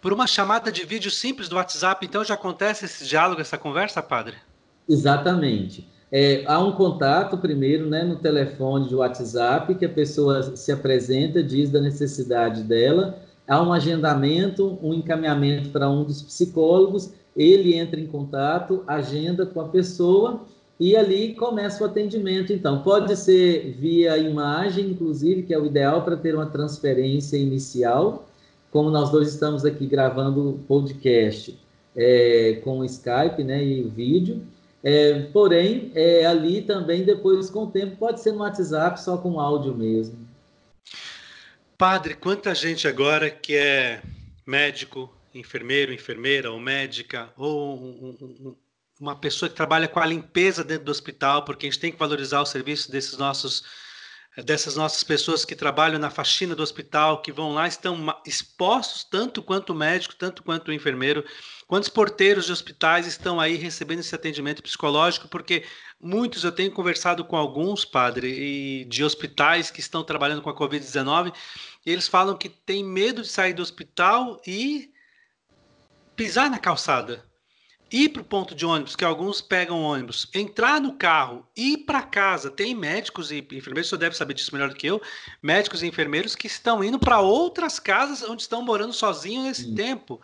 Por uma chamada de vídeo simples do WhatsApp, então já acontece esse diálogo, essa conversa, padre? Exatamente. É, há um contato primeiro né, no telefone de WhatsApp, que a pessoa se apresenta, diz da necessidade dela, há um agendamento, um encaminhamento para um dos psicólogos, ele entra em contato, agenda com a pessoa e ali começa o atendimento. Então, pode ser via imagem, inclusive, que é o ideal para ter uma transferência inicial, como nós dois estamos aqui gravando o podcast é, com Skype né, e vídeo. É, porém, é, ali também, depois, com o tempo, pode ser no WhatsApp, só com áudio mesmo. Padre, quanta gente agora que é médico, enfermeiro, enfermeira, ou médica, ou um, um, uma pessoa que trabalha com a limpeza dentro do hospital, porque a gente tem que valorizar o serviço desses nossos dessas nossas pessoas que trabalham na faxina do hospital, que vão lá, estão expostos tanto quanto o médico, tanto quanto o enfermeiro, quantos porteiros de hospitais estão aí recebendo esse atendimento psicológico, porque muitos, eu tenho conversado com alguns, padre, e de hospitais que estão trabalhando com a Covid-19, e eles falam que tem medo de sair do hospital e pisar na calçada, ir para o ponto de ônibus, que alguns pegam ônibus, entrar no carro, ir para casa. Tem médicos e enfermeiros, você deve saber disso melhor do que eu, médicos e enfermeiros que estão indo para outras casas onde estão morando sozinhos nesse Sim. tempo.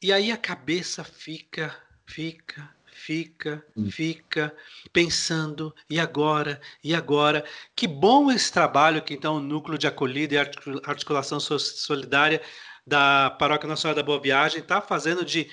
E aí a cabeça fica, fica, fica, Sim. fica pensando, e agora? E agora? Que bom esse trabalho que então o Núcleo de Acolhida e Articulação Solidária da Paróquia Nacional da Boa Viagem está fazendo de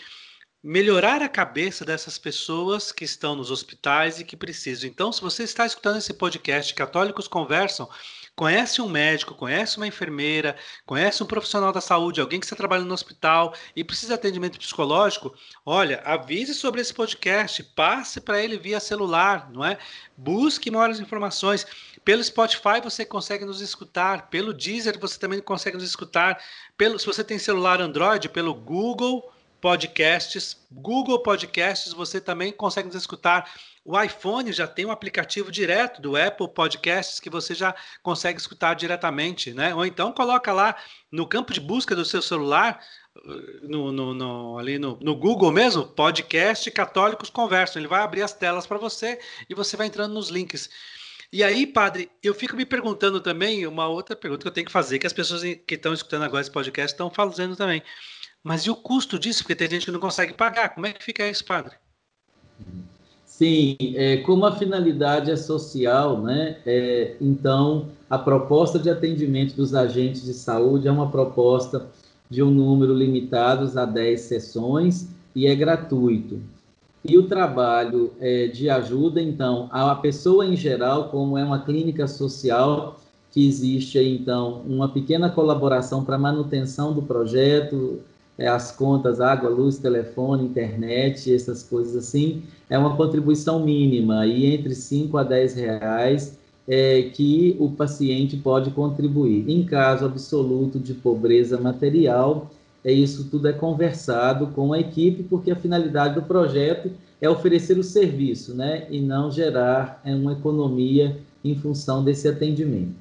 melhorar a cabeça dessas pessoas que estão nos hospitais e que precisam. Então, se você está escutando esse podcast, Católicos Conversam, conhece um médico, conhece uma enfermeira, conhece um profissional da saúde, alguém que está trabalhando no hospital e precisa de atendimento psicológico, olha, avise sobre esse podcast, passe para ele via celular, não é? Busque maiores informações. Pelo Spotify você consegue nos escutar, pelo Deezer você também consegue nos escutar, pelo se você tem celular Android, pelo Google Podcasts, Google Podcasts, você também consegue nos escutar. O iPhone já tem um aplicativo direto do Apple Podcasts que você já consegue escutar diretamente, né? Ou então coloca lá no campo de busca do seu celular, no, no, no ali no, no, Google mesmo, podcast Católicos Conversam. Ele vai abrir as telas para você e você vai entrando nos links. E aí, padre, eu fico me perguntando também uma outra pergunta que eu tenho que fazer, que as pessoas que estão escutando agora esse podcast estão fazendo também. Mas e o custo disso? Porque tem gente que não consegue pagar. Como é que fica isso, padre? Sim, é, como a finalidade é social, né? É, então, a proposta de atendimento dos agentes de saúde é uma proposta de um número limitado a 10 sessões e é gratuito. E o trabalho é, de ajuda, então, a pessoa em geral, como é uma clínica social, que existe, então, uma pequena colaboração para manutenção do projeto, é, as contas água, luz, telefone, internet, essas coisas assim, é uma contribuição mínima, e entre 5 a 10 reais é, que o paciente pode contribuir. Em caso absoluto de pobreza material, é isso tudo é conversado com a equipe, porque a finalidade do projeto é oferecer o serviço, né, e não gerar é, uma economia em função desse atendimento.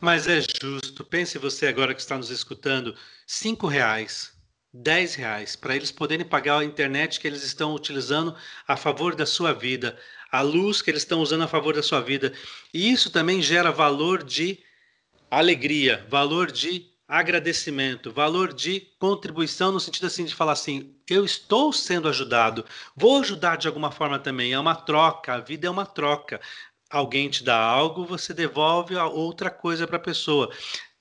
Mas é justo. Pense você agora que está nos escutando, cinco reais 10 reais para eles poderem pagar a internet que eles estão utilizando a favor da sua vida, a luz que eles estão usando a favor da sua vida. E isso também gera valor de alegria, valor de agradecimento, valor de contribuição no sentido assim de falar assim, eu estou sendo ajudado, vou ajudar de alguma forma também, é uma troca, a vida é uma troca alguém te dá algo, você devolve a outra coisa para a pessoa.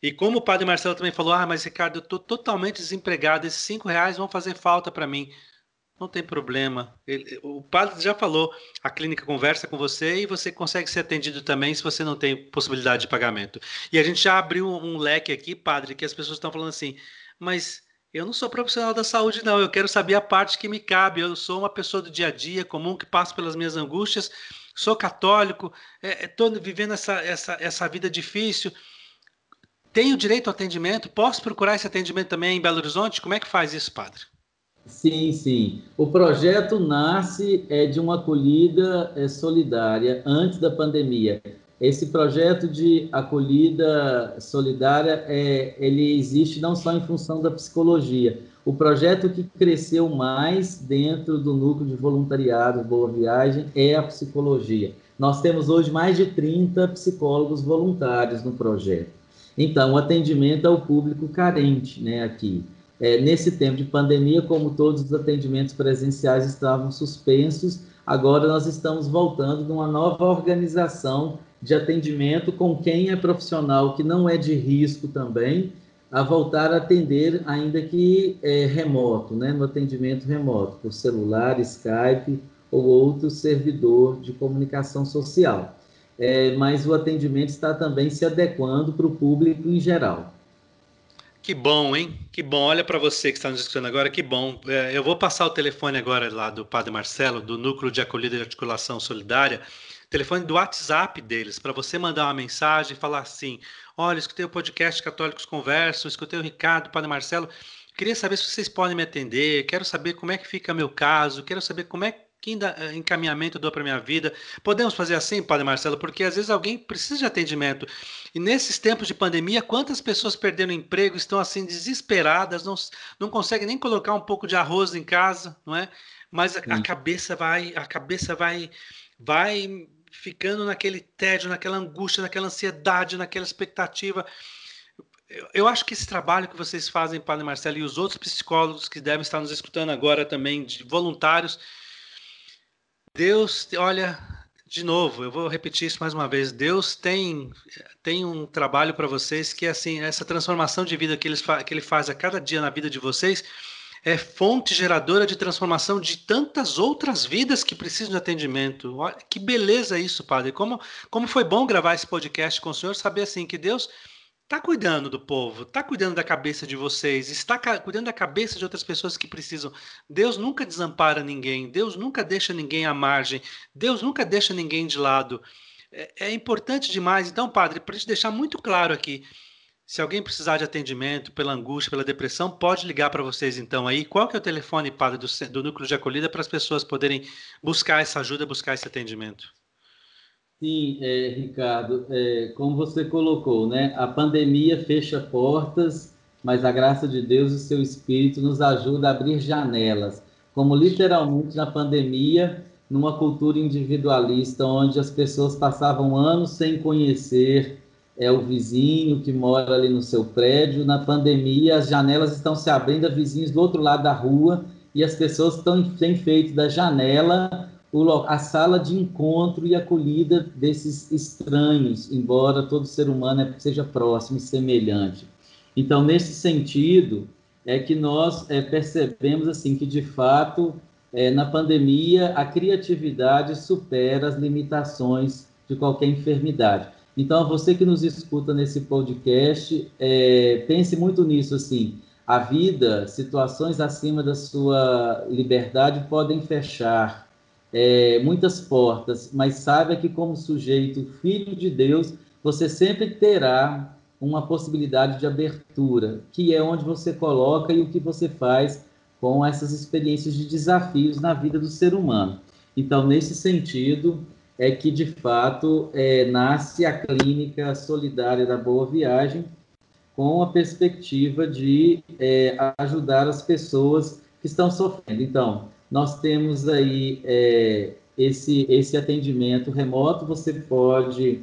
E como o padre Marcelo também falou, ah, mas Ricardo, eu estou totalmente desempregado, esses cinco reais vão fazer falta para mim. Não tem problema. Ele, o padre já falou, a clínica conversa com você e você consegue ser atendido também se você não tem possibilidade de pagamento. E a gente já abriu um, leque aqui, padre, que as pessoas estão falando assim, mas eu não sou profissional da saúde, não. Eu quero saber a parte que me cabe. Eu sou uma pessoa do dia a dia comum que passo pelas minhas angústias. Sou católico, estou é, vivendo essa, essa, essa vida difícil. Tenho direito ao atendimento? Posso procurar esse atendimento também em Belo Horizonte? Como é que faz isso, padre? Sim, sim. O projeto nasce é, de uma acolhida é, solidária antes da pandemia. Esse projeto de acolhida solidária, é, ele existe não só em função da psicologia. O projeto que cresceu mais dentro do núcleo de voluntariado Boa Viagem é a psicologia. Nós temos hoje mais de 30 psicólogos voluntários no projeto. Então, o atendimento ao público carente, né, aqui. É, nesse tempo de pandemia, como todos os atendimentos presenciais estavam suspensos, agora nós estamos voltando numa nova organização de atendimento com quem é profissional que não é de risco também, a voltar a atender, ainda que é, remoto, né, no atendimento remoto, por celular, Skype ou outro servidor de comunicação social. É, mas o atendimento está também se adequando para o público em geral. Que bom, hein? Que bom. Olha para você que está nos escutando agora, que bom. É, eu vou passar o telefone agora lá do Padre Marcelo, do Núcleo de Acolhida e Articulação Solidária, telefone do WhatsApp deles, para você mandar uma mensagem e falar assim: olha, escutei o podcast Católicos Conversam, escutei o Ricardo, o Padre Marcelo, queria saber se vocês podem me atender, quero saber como é que fica meu caso, quero saber como é que eh, encaminhamento dou para minha vida. Podemos fazer assim, Padre Marcelo, porque às vezes alguém precisa de atendimento. E nesses tempos de pandemia, quantas pessoas perderam emprego, estão assim desesperadas, não, não conseguem nem colocar um pouco de arroz em casa, não é? Mas a, a cabeça vai, a cabeça vai, vai ficando naquele tédio, naquela angústia, naquela ansiedade, naquela expectativa. Eu, eu acho que esse trabalho que vocês fazem, Padre Marcelo, e os outros psicólogos que devem estar nos escutando agora também, de voluntários, Deus, olha, de novo, eu vou repetir isso mais uma vez. Deus tem tem um trabalho para vocês que assim, essa transformação de vida que ele, que ele faz a cada dia na vida de vocês é fonte geradora de transformação de tantas outras vidas que precisam de atendimento. Olha, que beleza isso, Padre. Como, como foi bom gravar esse podcast com o senhor, saber assim que Deus está cuidando do povo, está cuidando da cabeça de vocês, está cuidando da cabeça de outras pessoas que precisam. Deus nunca desampara ninguém, Deus nunca deixa ninguém à margem, Deus nunca deixa ninguém de lado. É, é importante demais. Então, padre, para te deixar muito claro aqui, se alguém precisar de atendimento pela angústia, pela depressão, pode ligar para vocês então aí. Qual que é o telefone, padre, do, do núcleo de acolhida para as pessoas poderem buscar essa ajuda, buscar esse atendimento? Sim, é, Ricardo, é, como você colocou, né? A pandemia fecha portas, mas a graça de Deus e seu Espírito nos ajuda a abrir janelas. Como literalmente na pandemia, numa cultura individualista, onde as pessoas passavam anos sem conhecer é, o vizinho que mora ali no seu prédio. Na pandemia, as janelas estão se abrindo a vizinhos do outro lado da rua e as pessoas estão, têm feito da janela a sala de encontro e acolhida desses estranhos, embora todo ser humano é, seja próximo e semelhante. Então, nesse sentido, é que nós é, percebemos assim que, de fato, é, na pandemia, a criatividade supera as limitações de qualquer enfermidade. Então, você que nos escuta nesse podcast, é, pense muito nisso, assim, a vida, situações acima da sua liberdade podem fechar, é, muitas portas, mas saiba que, como sujeito filho de Deus, você sempre terá uma possibilidade de abertura, que é onde você coloca e o que você faz com essas experiências de desafios na vida do ser humano. Então, nesse sentido, é que de fato é, nasce a clínica solidária da Boa Viagem, com a perspectiva de é, ajudar as pessoas que estão sofrendo. Então, nós temos aí é, esse, esse atendimento remoto, você pode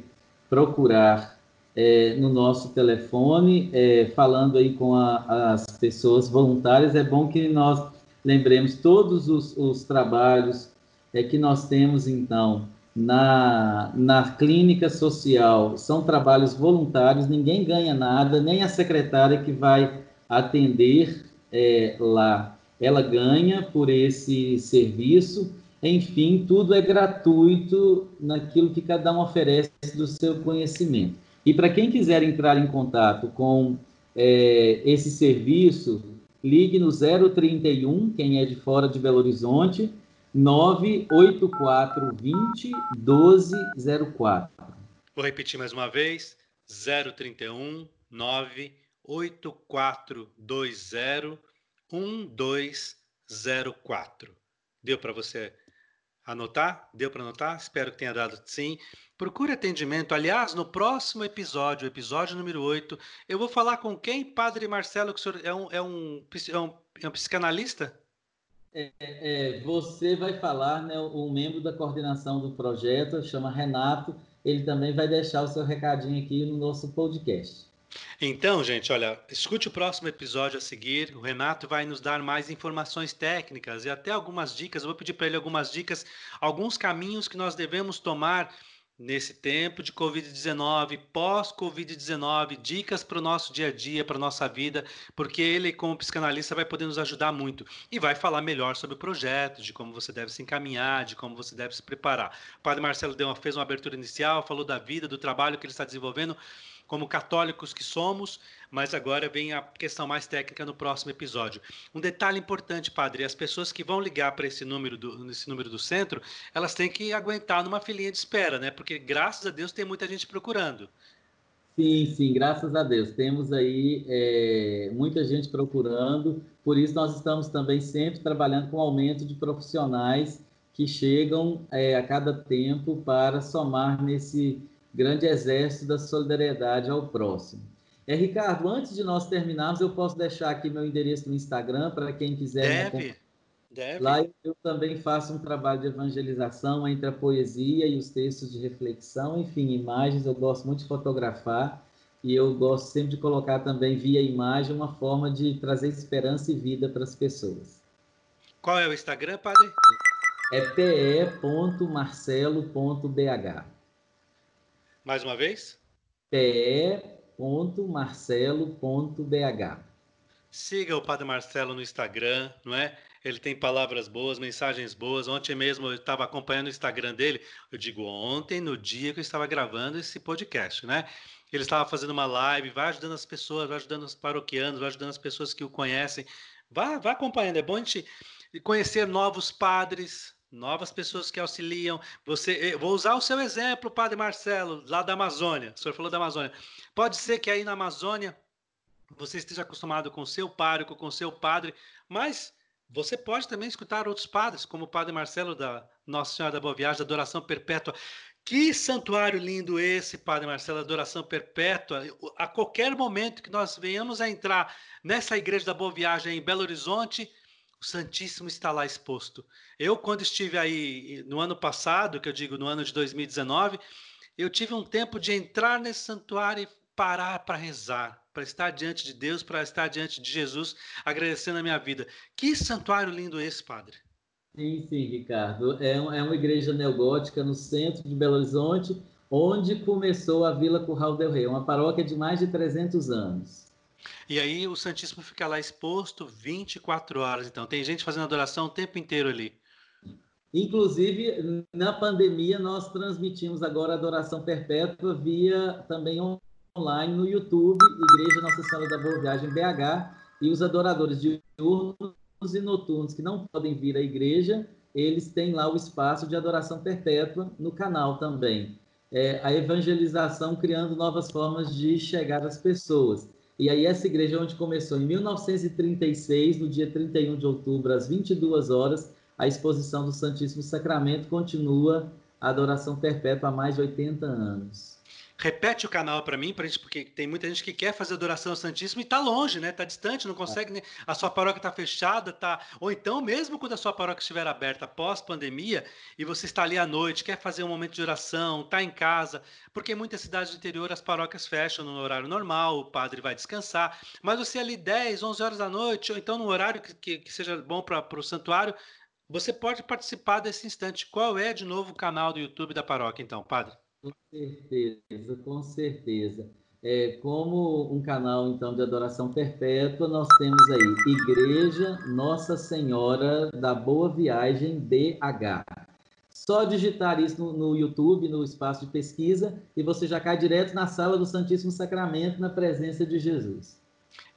procurar é, no nosso telefone, é, falando aí com a, as pessoas voluntárias. É bom que nós lembremos todos os, os trabalhos é, que nós temos, então, na, na clínica social. São trabalhos voluntários, ninguém ganha nada, nem a secretária que vai atender é, lá, ela ganha por esse serviço. Enfim, tudo é gratuito naquilo que cada um oferece do seu conhecimento. E para quem quiser entrar em contato com é, esse serviço, ligue no 031, quem é de fora de Belo Horizonte, 98420 1204. Vou repetir mais uma vez: 031 98420 1204. Deu para você anotar? Deu para anotar? Espero que tenha dado sim. Procure atendimento. Aliás, no próximo episódio, episódio número 8, eu vou falar com quem, Padre Marcelo, que o senhor é um, é um, é um, é um psicanalista? É, é, você vai falar, né, o membro da coordenação do projeto, chama Renato, ele também vai deixar o seu recadinho aqui no nosso podcast. Então, gente, olha, escute o próximo episódio a seguir. O Renato vai nos dar mais informações técnicas e até algumas dicas. Eu vou pedir para ele algumas dicas, alguns caminhos que nós devemos tomar nesse tempo de Covid-19, pós-Covid-19, dicas para o nosso dia a dia, para a nossa vida, porque ele, como psicanalista, vai poder nos ajudar muito e vai falar melhor sobre o projeto, de como você deve se encaminhar, de como você deve se preparar. O padre Marcelo uma, fez uma abertura inicial, falou da vida, do trabalho que ele está desenvolvendo como católicos que somos, mas agora vem a questão mais técnica no próximo episódio. Um detalhe importante, padre, as pessoas que vão ligar para esse número do número do centro, elas têm que aguentar numa filinha de espera, né? Porque graças a Deus tem muita gente procurando. Sim, sim, graças a Deus. Temos aí é, muita gente procurando, por isso nós estamos também sempre trabalhando com aumento de profissionais que chegam é, a cada tempo para somar nesse grande exército da solidariedade ao próximo. É, Ricardo, antes de nós terminarmos, eu posso deixar aqui meu endereço no Instagram para quem quiser. Deve, deve. Lá eu também faço um trabalho de evangelização entre a poesia e os textos de reflexão, enfim, imagens. Eu gosto muito de fotografar e eu gosto sempre de colocar também via imagem uma forma de trazer esperança e vida para as pessoas. Qual é o Instagram, padre? É pe.marcelo.bh. Mais uma vez? pe.marcelo.bh. Siga o Padre Marcelo no Instagram, não é? Ele tem palavras boas, mensagens boas. Ontem mesmo eu estava acompanhando o Instagram dele. Eu digo ontem, no dia que eu estava gravando esse podcast, né? Ele estava fazendo uma live, vai ajudando as pessoas, vai ajudando os paroquianos, vai ajudando as pessoas que o conhecem. Vá, vá acompanhando. É bom a gente conhecer novos padres, novas pessoas que auxiliam. Você, eh, vou usar o seu exemplo, Padre Marcelo, lá da Amazônia. O senhor falou da Amazônia. Pode ser que aí na Amazônia você esteja acostumado com o seu pároco, com o seu padre, mas você pode também escutar outros padres, como o Padre Marcelo da Nossa Senhora da Boa Viagem, da Adoração Perpétua. Que santuário lindo esse, Padre Marcelo, Adoração Perpétua. A qualquer momento que nós venhamos a entrar nessa igreja da Boa Viagem em Belo Horizonte, Santíssimo está lá exposto. Eu, quando estive aí no ano passado, que eu digo no ano de 2019, eu tive um tempo de entrar nesse santuário e parar para rezar, para estar diante de Deus, para estar diante de Jesus, agradecendo a minha vida. Que santuário lindo esse, padre. Sim, sim, Ricardo. É, é uma igreja neogótica no centro de Belo Horizonte, onde começou a Vila Curral del Rei, uma paróquia de mais de 300 anos. E aí o Santíssimo fica lá exposto 24 horas. Então, tem gente fazendo adoração o tempo inteiro ali. Inclusive, na pandemia, nós transmitimos agora a adoração perpétua via também online no YouTube, Igreja Nossa Senhora da Boa Viagem BH, e os adoradores diurnos e noturnos que não podem vir à igreja, eles têm lá o espaço de adoração perpétua no canal também. É, a evangelização criando novas formas de chegar às pessoas. E aí essa igreja onde começou em 1936, no dia 31 de outubro, às 22 horas, a exposição do Santíssimo Sacramento continua a adoração perpétua há mais de 80 anos. Repete o canal para mim, pra gente, porque tem muita gente que quer fazer adoração ao Santíssimo e está longe, né? Está distante, não consegue, né? a sua paróquia está fechada, tá. Ou então, mesmo quando a sua paróquia estiver aberta pós pandemia e você está ali à noite, quer fazer um momento de oração, está em casa, porque em muitas cidades do interior as paróquias fecham no horário normal, o padre vai descansar, mas você ali 10, 11 horas da noite, ou então no horário que, que, que seja bom para o santuário, você pode participar desse instante. Qual é, de novo, o canal do YouTube da paróquia, então, padre? Com certeza, com certeza. É, como um canal, então, de adoração perpétua, nós temos aí Igreja Nossa Senhora da Boa Viagem BH. Só digitar isso no, no, YouTube, no espaço de pesquisa, e você já cai direto na sala do Santíssimo Sacramento, na presença de Jesus.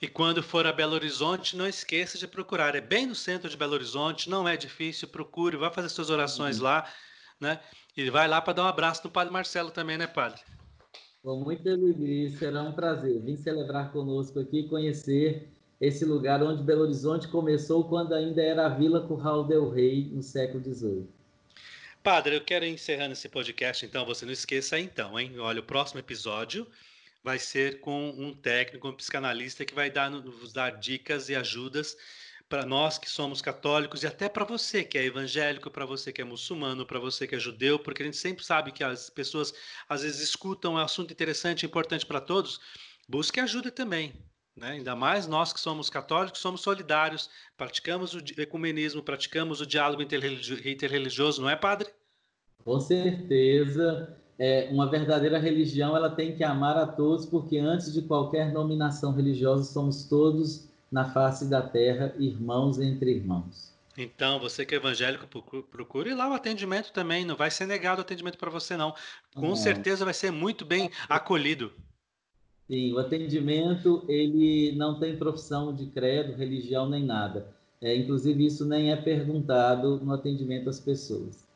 E quando for a Belo Horizonte, não esqueça de procurar. É bem no centro de Belo Horizonte, não é difícil, procure, vá fazer suas orações uhum. lá, né? E vai lá para dar um abraço no Padre Marcelo também, né, Padre? Com muita alegria, será um prazer vir celebrar conosco aqui, conhecer esse lugar onde Belo Horizonte começou quando ainda era a Vila Curral del Rei, no século XVIII. Padre, eu quero encerrando esse podcast, então, você não esqueça então, hein? Olha, o próximo episódio vai ser com um técnico, um psicanalista que vai dar, nos dar dicas e ajudas para nós que somos católicos e até para você que é evangélico, para você que é muçulmano, para você que é judeu, porque a gente sempre sabe que as pessoas às vezes escutam um assunto interessante, importante para todos. Busque ajuda também. Né? Ainda mais nós que somos católicos, somos solidários, praticamos o ecumenismo, praticamos o diálogo interreligioso, não é, padre? Com certeza. É, uma verdadeira religião ela tem que amar a todos, porque antes de qualquer nominação religiosa, somos todos na face da terra, irmãos entre irmãos. Então, você que é evangélico, procure lá o atendimento também. Não vai ser negado o atendimento para você, não. Com não. certeza vai ser muito bem acolhido. Sim, o atendimento ele não tem profissão de credo, religião nem nada. É, inclusive isso nem é perguntado no atendimento às pessoas.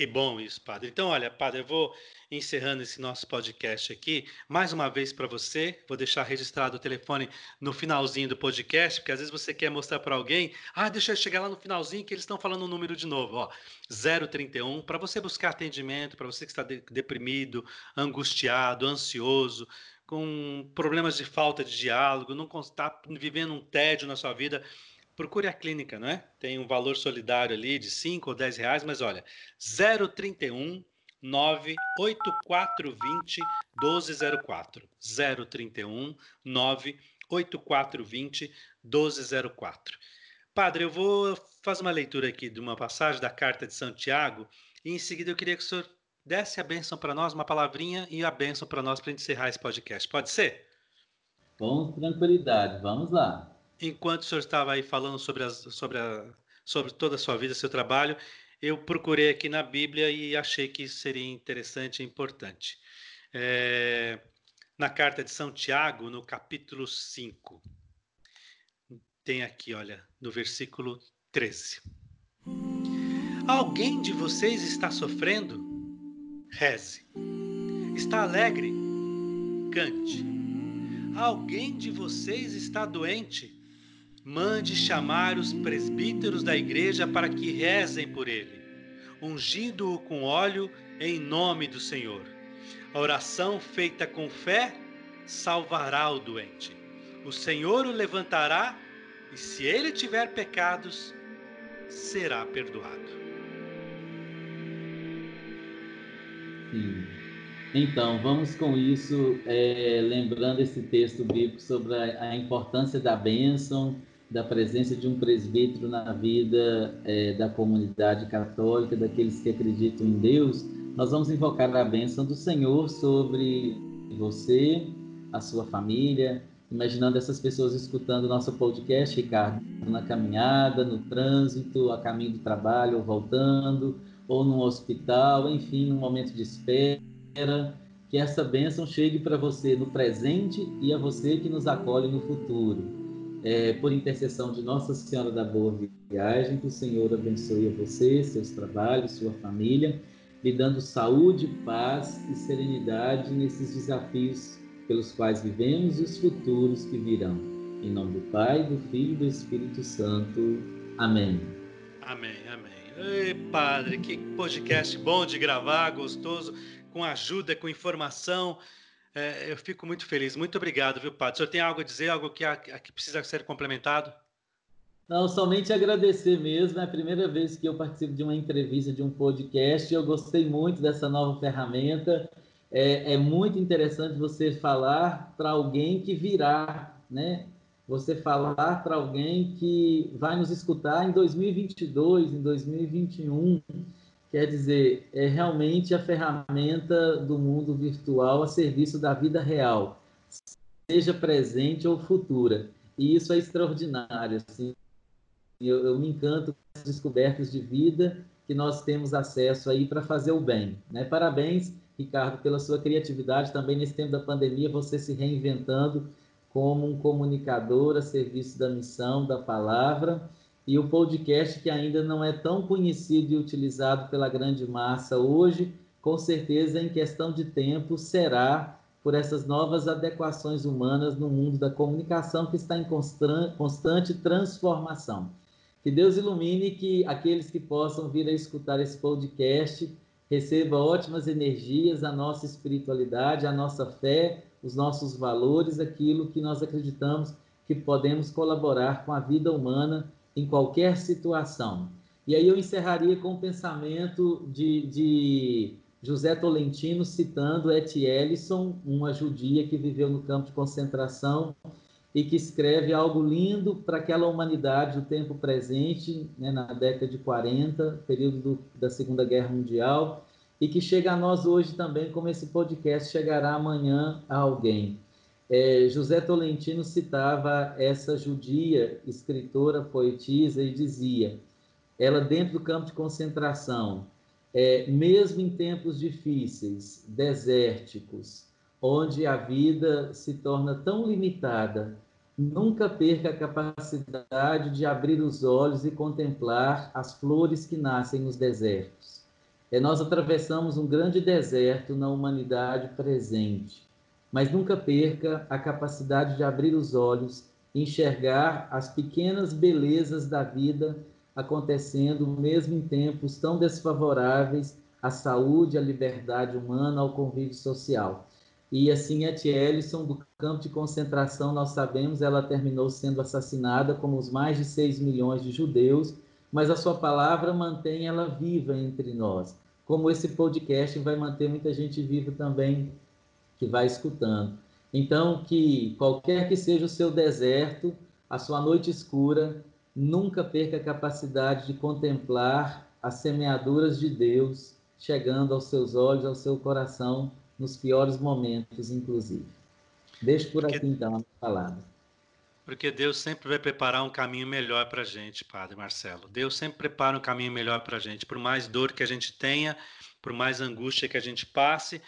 Que bom isso, padre. Então, olha, padre, eu vou encerrando esse nosso podcast aqui. Mais uma vez para você, vou deixar registrado o telefone no finalzinho do podcast, porque às vezes você quer mostrar para alguém, ah, deixa eu chegar lá no finalzinho que eles estão falando o um número de novo, ó, 031, para você buscar atendimento, para você que está deprimido, angustiado, ansioso, com problemas de falta de diálogo, não está vivendo um tédio na sua vida, procure a clínica, não é? Tem um valor solidário ali de 5 ou 10 reais, mas olha, 031 98420 1204. 031 98420 1204. Padre, eu vou fazer uma leitura aqui de uma passagem da carta de Santiago e em seguida eu queria que o senhor desse a bênção para nós, uma palavrinha e a bênção para nós para encerrar esse podcast. Pode ser? Com tranquilidade, vamos lá. Enquanto o senhor estava aí falando sobre, as, sobre, a, sobre toda a sua vida, seu trabalho, eu procurei aqui na Bíblia e achei que seria interessante e importante. É, na carta de São Tiago, no capítulo 5, tem aqui, olha, no versículo 13. Alguém de vocês está sofrendo? Reze. Está alegre? Cante. Alguém de vocês está doente? Mande chamar os presbíteros da igreja para que rezem por ele, ungindo-o com óleo em nome do Senhor. A oração feita com fé salvará o doente. O Senhor o levantará e, se ele tiver pecados, será perdoado. Sim. Então, vamos com isso, é, lembrando esse texto bíblico sobre a, a, importância da bênção, da presença de um presbítero na vida é, da comunidade católica, daqueles que acreditam em Deus. Nós vamos invocar a bênção do Senhor sobre você, a sua família, imaginando essas pessoas escutando nosso podcast, Ricardo, na caminhada, no trânsito, a caminho do trabalho ou voltando ou num hospital, enfim, num momento de espera, que essa bênção chegue para você no presente e a você que nos acolhe no futuro. É, por intercessão de Nossa Senhora da Boa Viagem, que o Senhor abençoe a você, seus trabalhos, sua família, lhe dando saúde, paz e serenidade nesses desafios pelos quais vivemos e os futuros que virão. Em nome do Pai, do Filho e do Espírito Santo. Amém. Amém, amém. Ei, padre, que podcast bom de gravar, gostoso, com ajuda, com informação. É, eu fico muito feliz. Muito obrigado, viu, padre? O senhor tem algo a dizer, algo que, que precisa ser complementado? Não, somente agradecer mesmo. É a primeira vez que eu participo de uma entrevista, de um podcast. Eu gostei muito dessa nova ferramenta. É, é muito interessante você falar para alguém que virá, né? você falar para alguém que vai nos escutar em 2022, em 2021. Quer dizer, é realmente a ferramenta do mundo virtual a serviço da vida real, seja presente ou futura. E isso é extraordinário. Assim. Eu, eu me encanto com as descobertas de vida que nós temos acesso aí para fazer o bem. Né? Parabéns, Ricardo, pela sua criatividade também nesse tempo da pandemia, você se reinventando como um comunicador a serviço da missão, da palavra, e o podcast que ainda não é tão conhecido e utilizado pela grande massa hoje, com certeza em questão de tempo será por essas novas adequações humanas no mundo da comunicação que está em constante transformação. Que Deus ilumine que aqueles que possam vir a escutar esse podcast receba ótimas energias, a nossa espiritualidade, a nossa fé, os nossos valores, aquilo que nós acreditamos que podemos colaborar com a vida humana em qualquer situação. E aí eu encerraria com o pensamento de, de José Tolentino citando Etty Ellison, uma judia que viveu no campo de concentração e que escreve algo lindo para aquela humanidade do tempo presente, né, na década de 40, período do, da Segunda Guerra Mundial, e que chega a nós hoje também, como esse podcast chegará amanhã a alguém. É, José Tolentino citava essa judia, escritora, poetisa, e dizia: ela, dentro do campo de concentração, é, mesmo em tempos difíceis, desérticos, onde a vida se torna tão limitada, nunca perca a capacidade de abrir os olhos e contemplar as flores que nascem nos desertos. É, nós atravessamos um grande deserto na humanidade presente, mas nunca perca a capacidade de abrir os olhos enxergar as pequenas belezas da vida acontecendo mesmo em tempos tão desfavoráveis à saúde, à liberdade humana, ao convívio social. E assim, a Tia Ellison, do campo de concentração, nós sabemos, ela terminou sendo assassinada, como os mais de 6 milhões de judeus, mas a sua palavra mantém ela viva entre nós. Como esse podcast vai manter muita gente viva também, que vai escutando. Então, que qualquer que seja o seu deserto, a sua noite escura, nunca perca a capacidade de contemplar as semeaduras de Deus chegando aos seus olhos, ao seu coração, nos piores momentos, inclusive. Deixo por porque, aqui, então, a palavra. Porque Deus sempre vai preparar um caminho melhor para a gente, Padre Marcelo. Deus sempre prepara um caminho melhor para a gente. Por mais dor que a gente tenha, por mais angústia que a gente passe,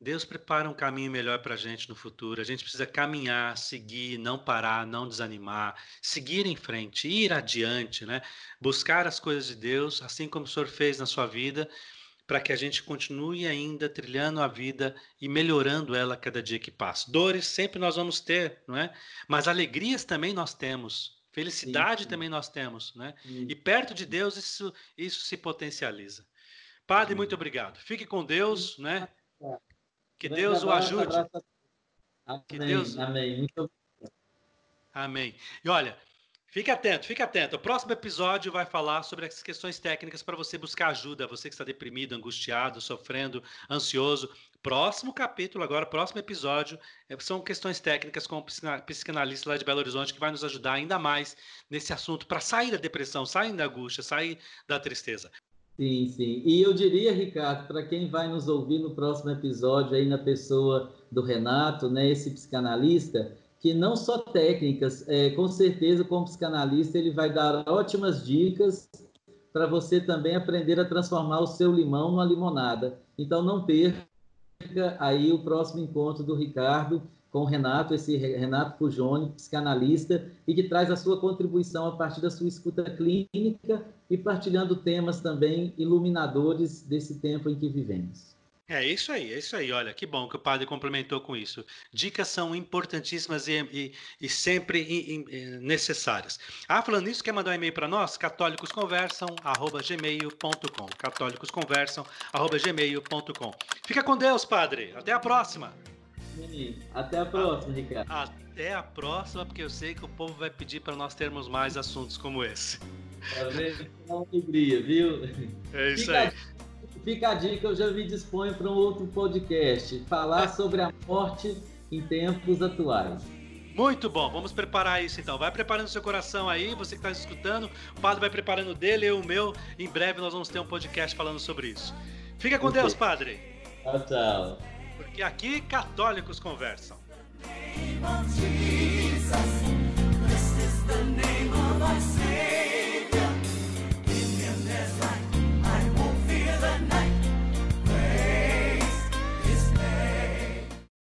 Deus prepara um caminho melhor para a gente no futuro. A gente precisa caminhar, seguir, não parar, não desanimar, seguir em frente, ir adiante, né? Buscar as coisas de Deus, assim como o Senhor fez na sua vida, para que a gente continue ainda trilhando a vida e melhorando ela cada dia que passa. Dores sempre nós vamos ter, não é? Mas alegrias também nós temos. Felicidade Sim. também nós temos, né? Sim. E perto de Deus isso, isso se potencializa. Padre, muito obrigado. Fique com Deus, né? Que Deus o ajude. Amém, que Deus... amém. Muito. Amém. E olha, fique atento, fique atento. O próximo episódio vai falar sobre as questões técnicas para você buscar ajuda, você que está deprimido, angustiado, sofrendo, ansioso. Próximo capítulo, agora, próximo episódio, é, são questões técnicas com o psicanalista lá de Belo Horizonte que vai nos ajudar ainda mais nesse assunto para sair da depressão, sair da angústia, sair da tristeza. Sim, sim. E eu diria, Ricardo, para quem vai nos ouvir no próximo episódio aí na pessoa do Renato, né, esse psicanalista, que não só técnicas, é, com certeza como psicanalista ele vai dar ótimas dicas para você também aprender a transformar o seu limão numa limonada. Então não perca aí o próximo encontro do Ricardo com o Renato, esse Renato Pugione, psicanalista, e que traz a sua contribuição a partir da sua escuta clínica e partilhando temas também iluminadores desse tempo em que vivemos. É isso aí, é isso aí. Olha, que bom que o padre complementou com isso. Dicas são importantíssimas e, e, e sempre necessárias. Ah, falando nisso, quer mandar um e-mail para nós? católicosconversam.gmail.com católicosconversam.gmail.com Fica com Deus, padre. Até a próxima. Até a próxima, Ricardo. Até a próxima, porque eu sei que o povo vai pedir para nós termos mais assuntos como esse. É uma alegria, viu? É isso fica aí. Fica a dica, eu já me disponho para um outro podcast, falar sobre a morte em tempos atuais. Muito bom, vamos preparar isso então. Vai preparando seu coração aí, você que está escutando, o padre vai preparando dele, eu o meu. Em breve nós vamos ter um podcast falando sobre isso. Fica com okay. Deus, padre. Tchau, tchau porque aqui católicos conversam. Jesus, this is the name of our Savior.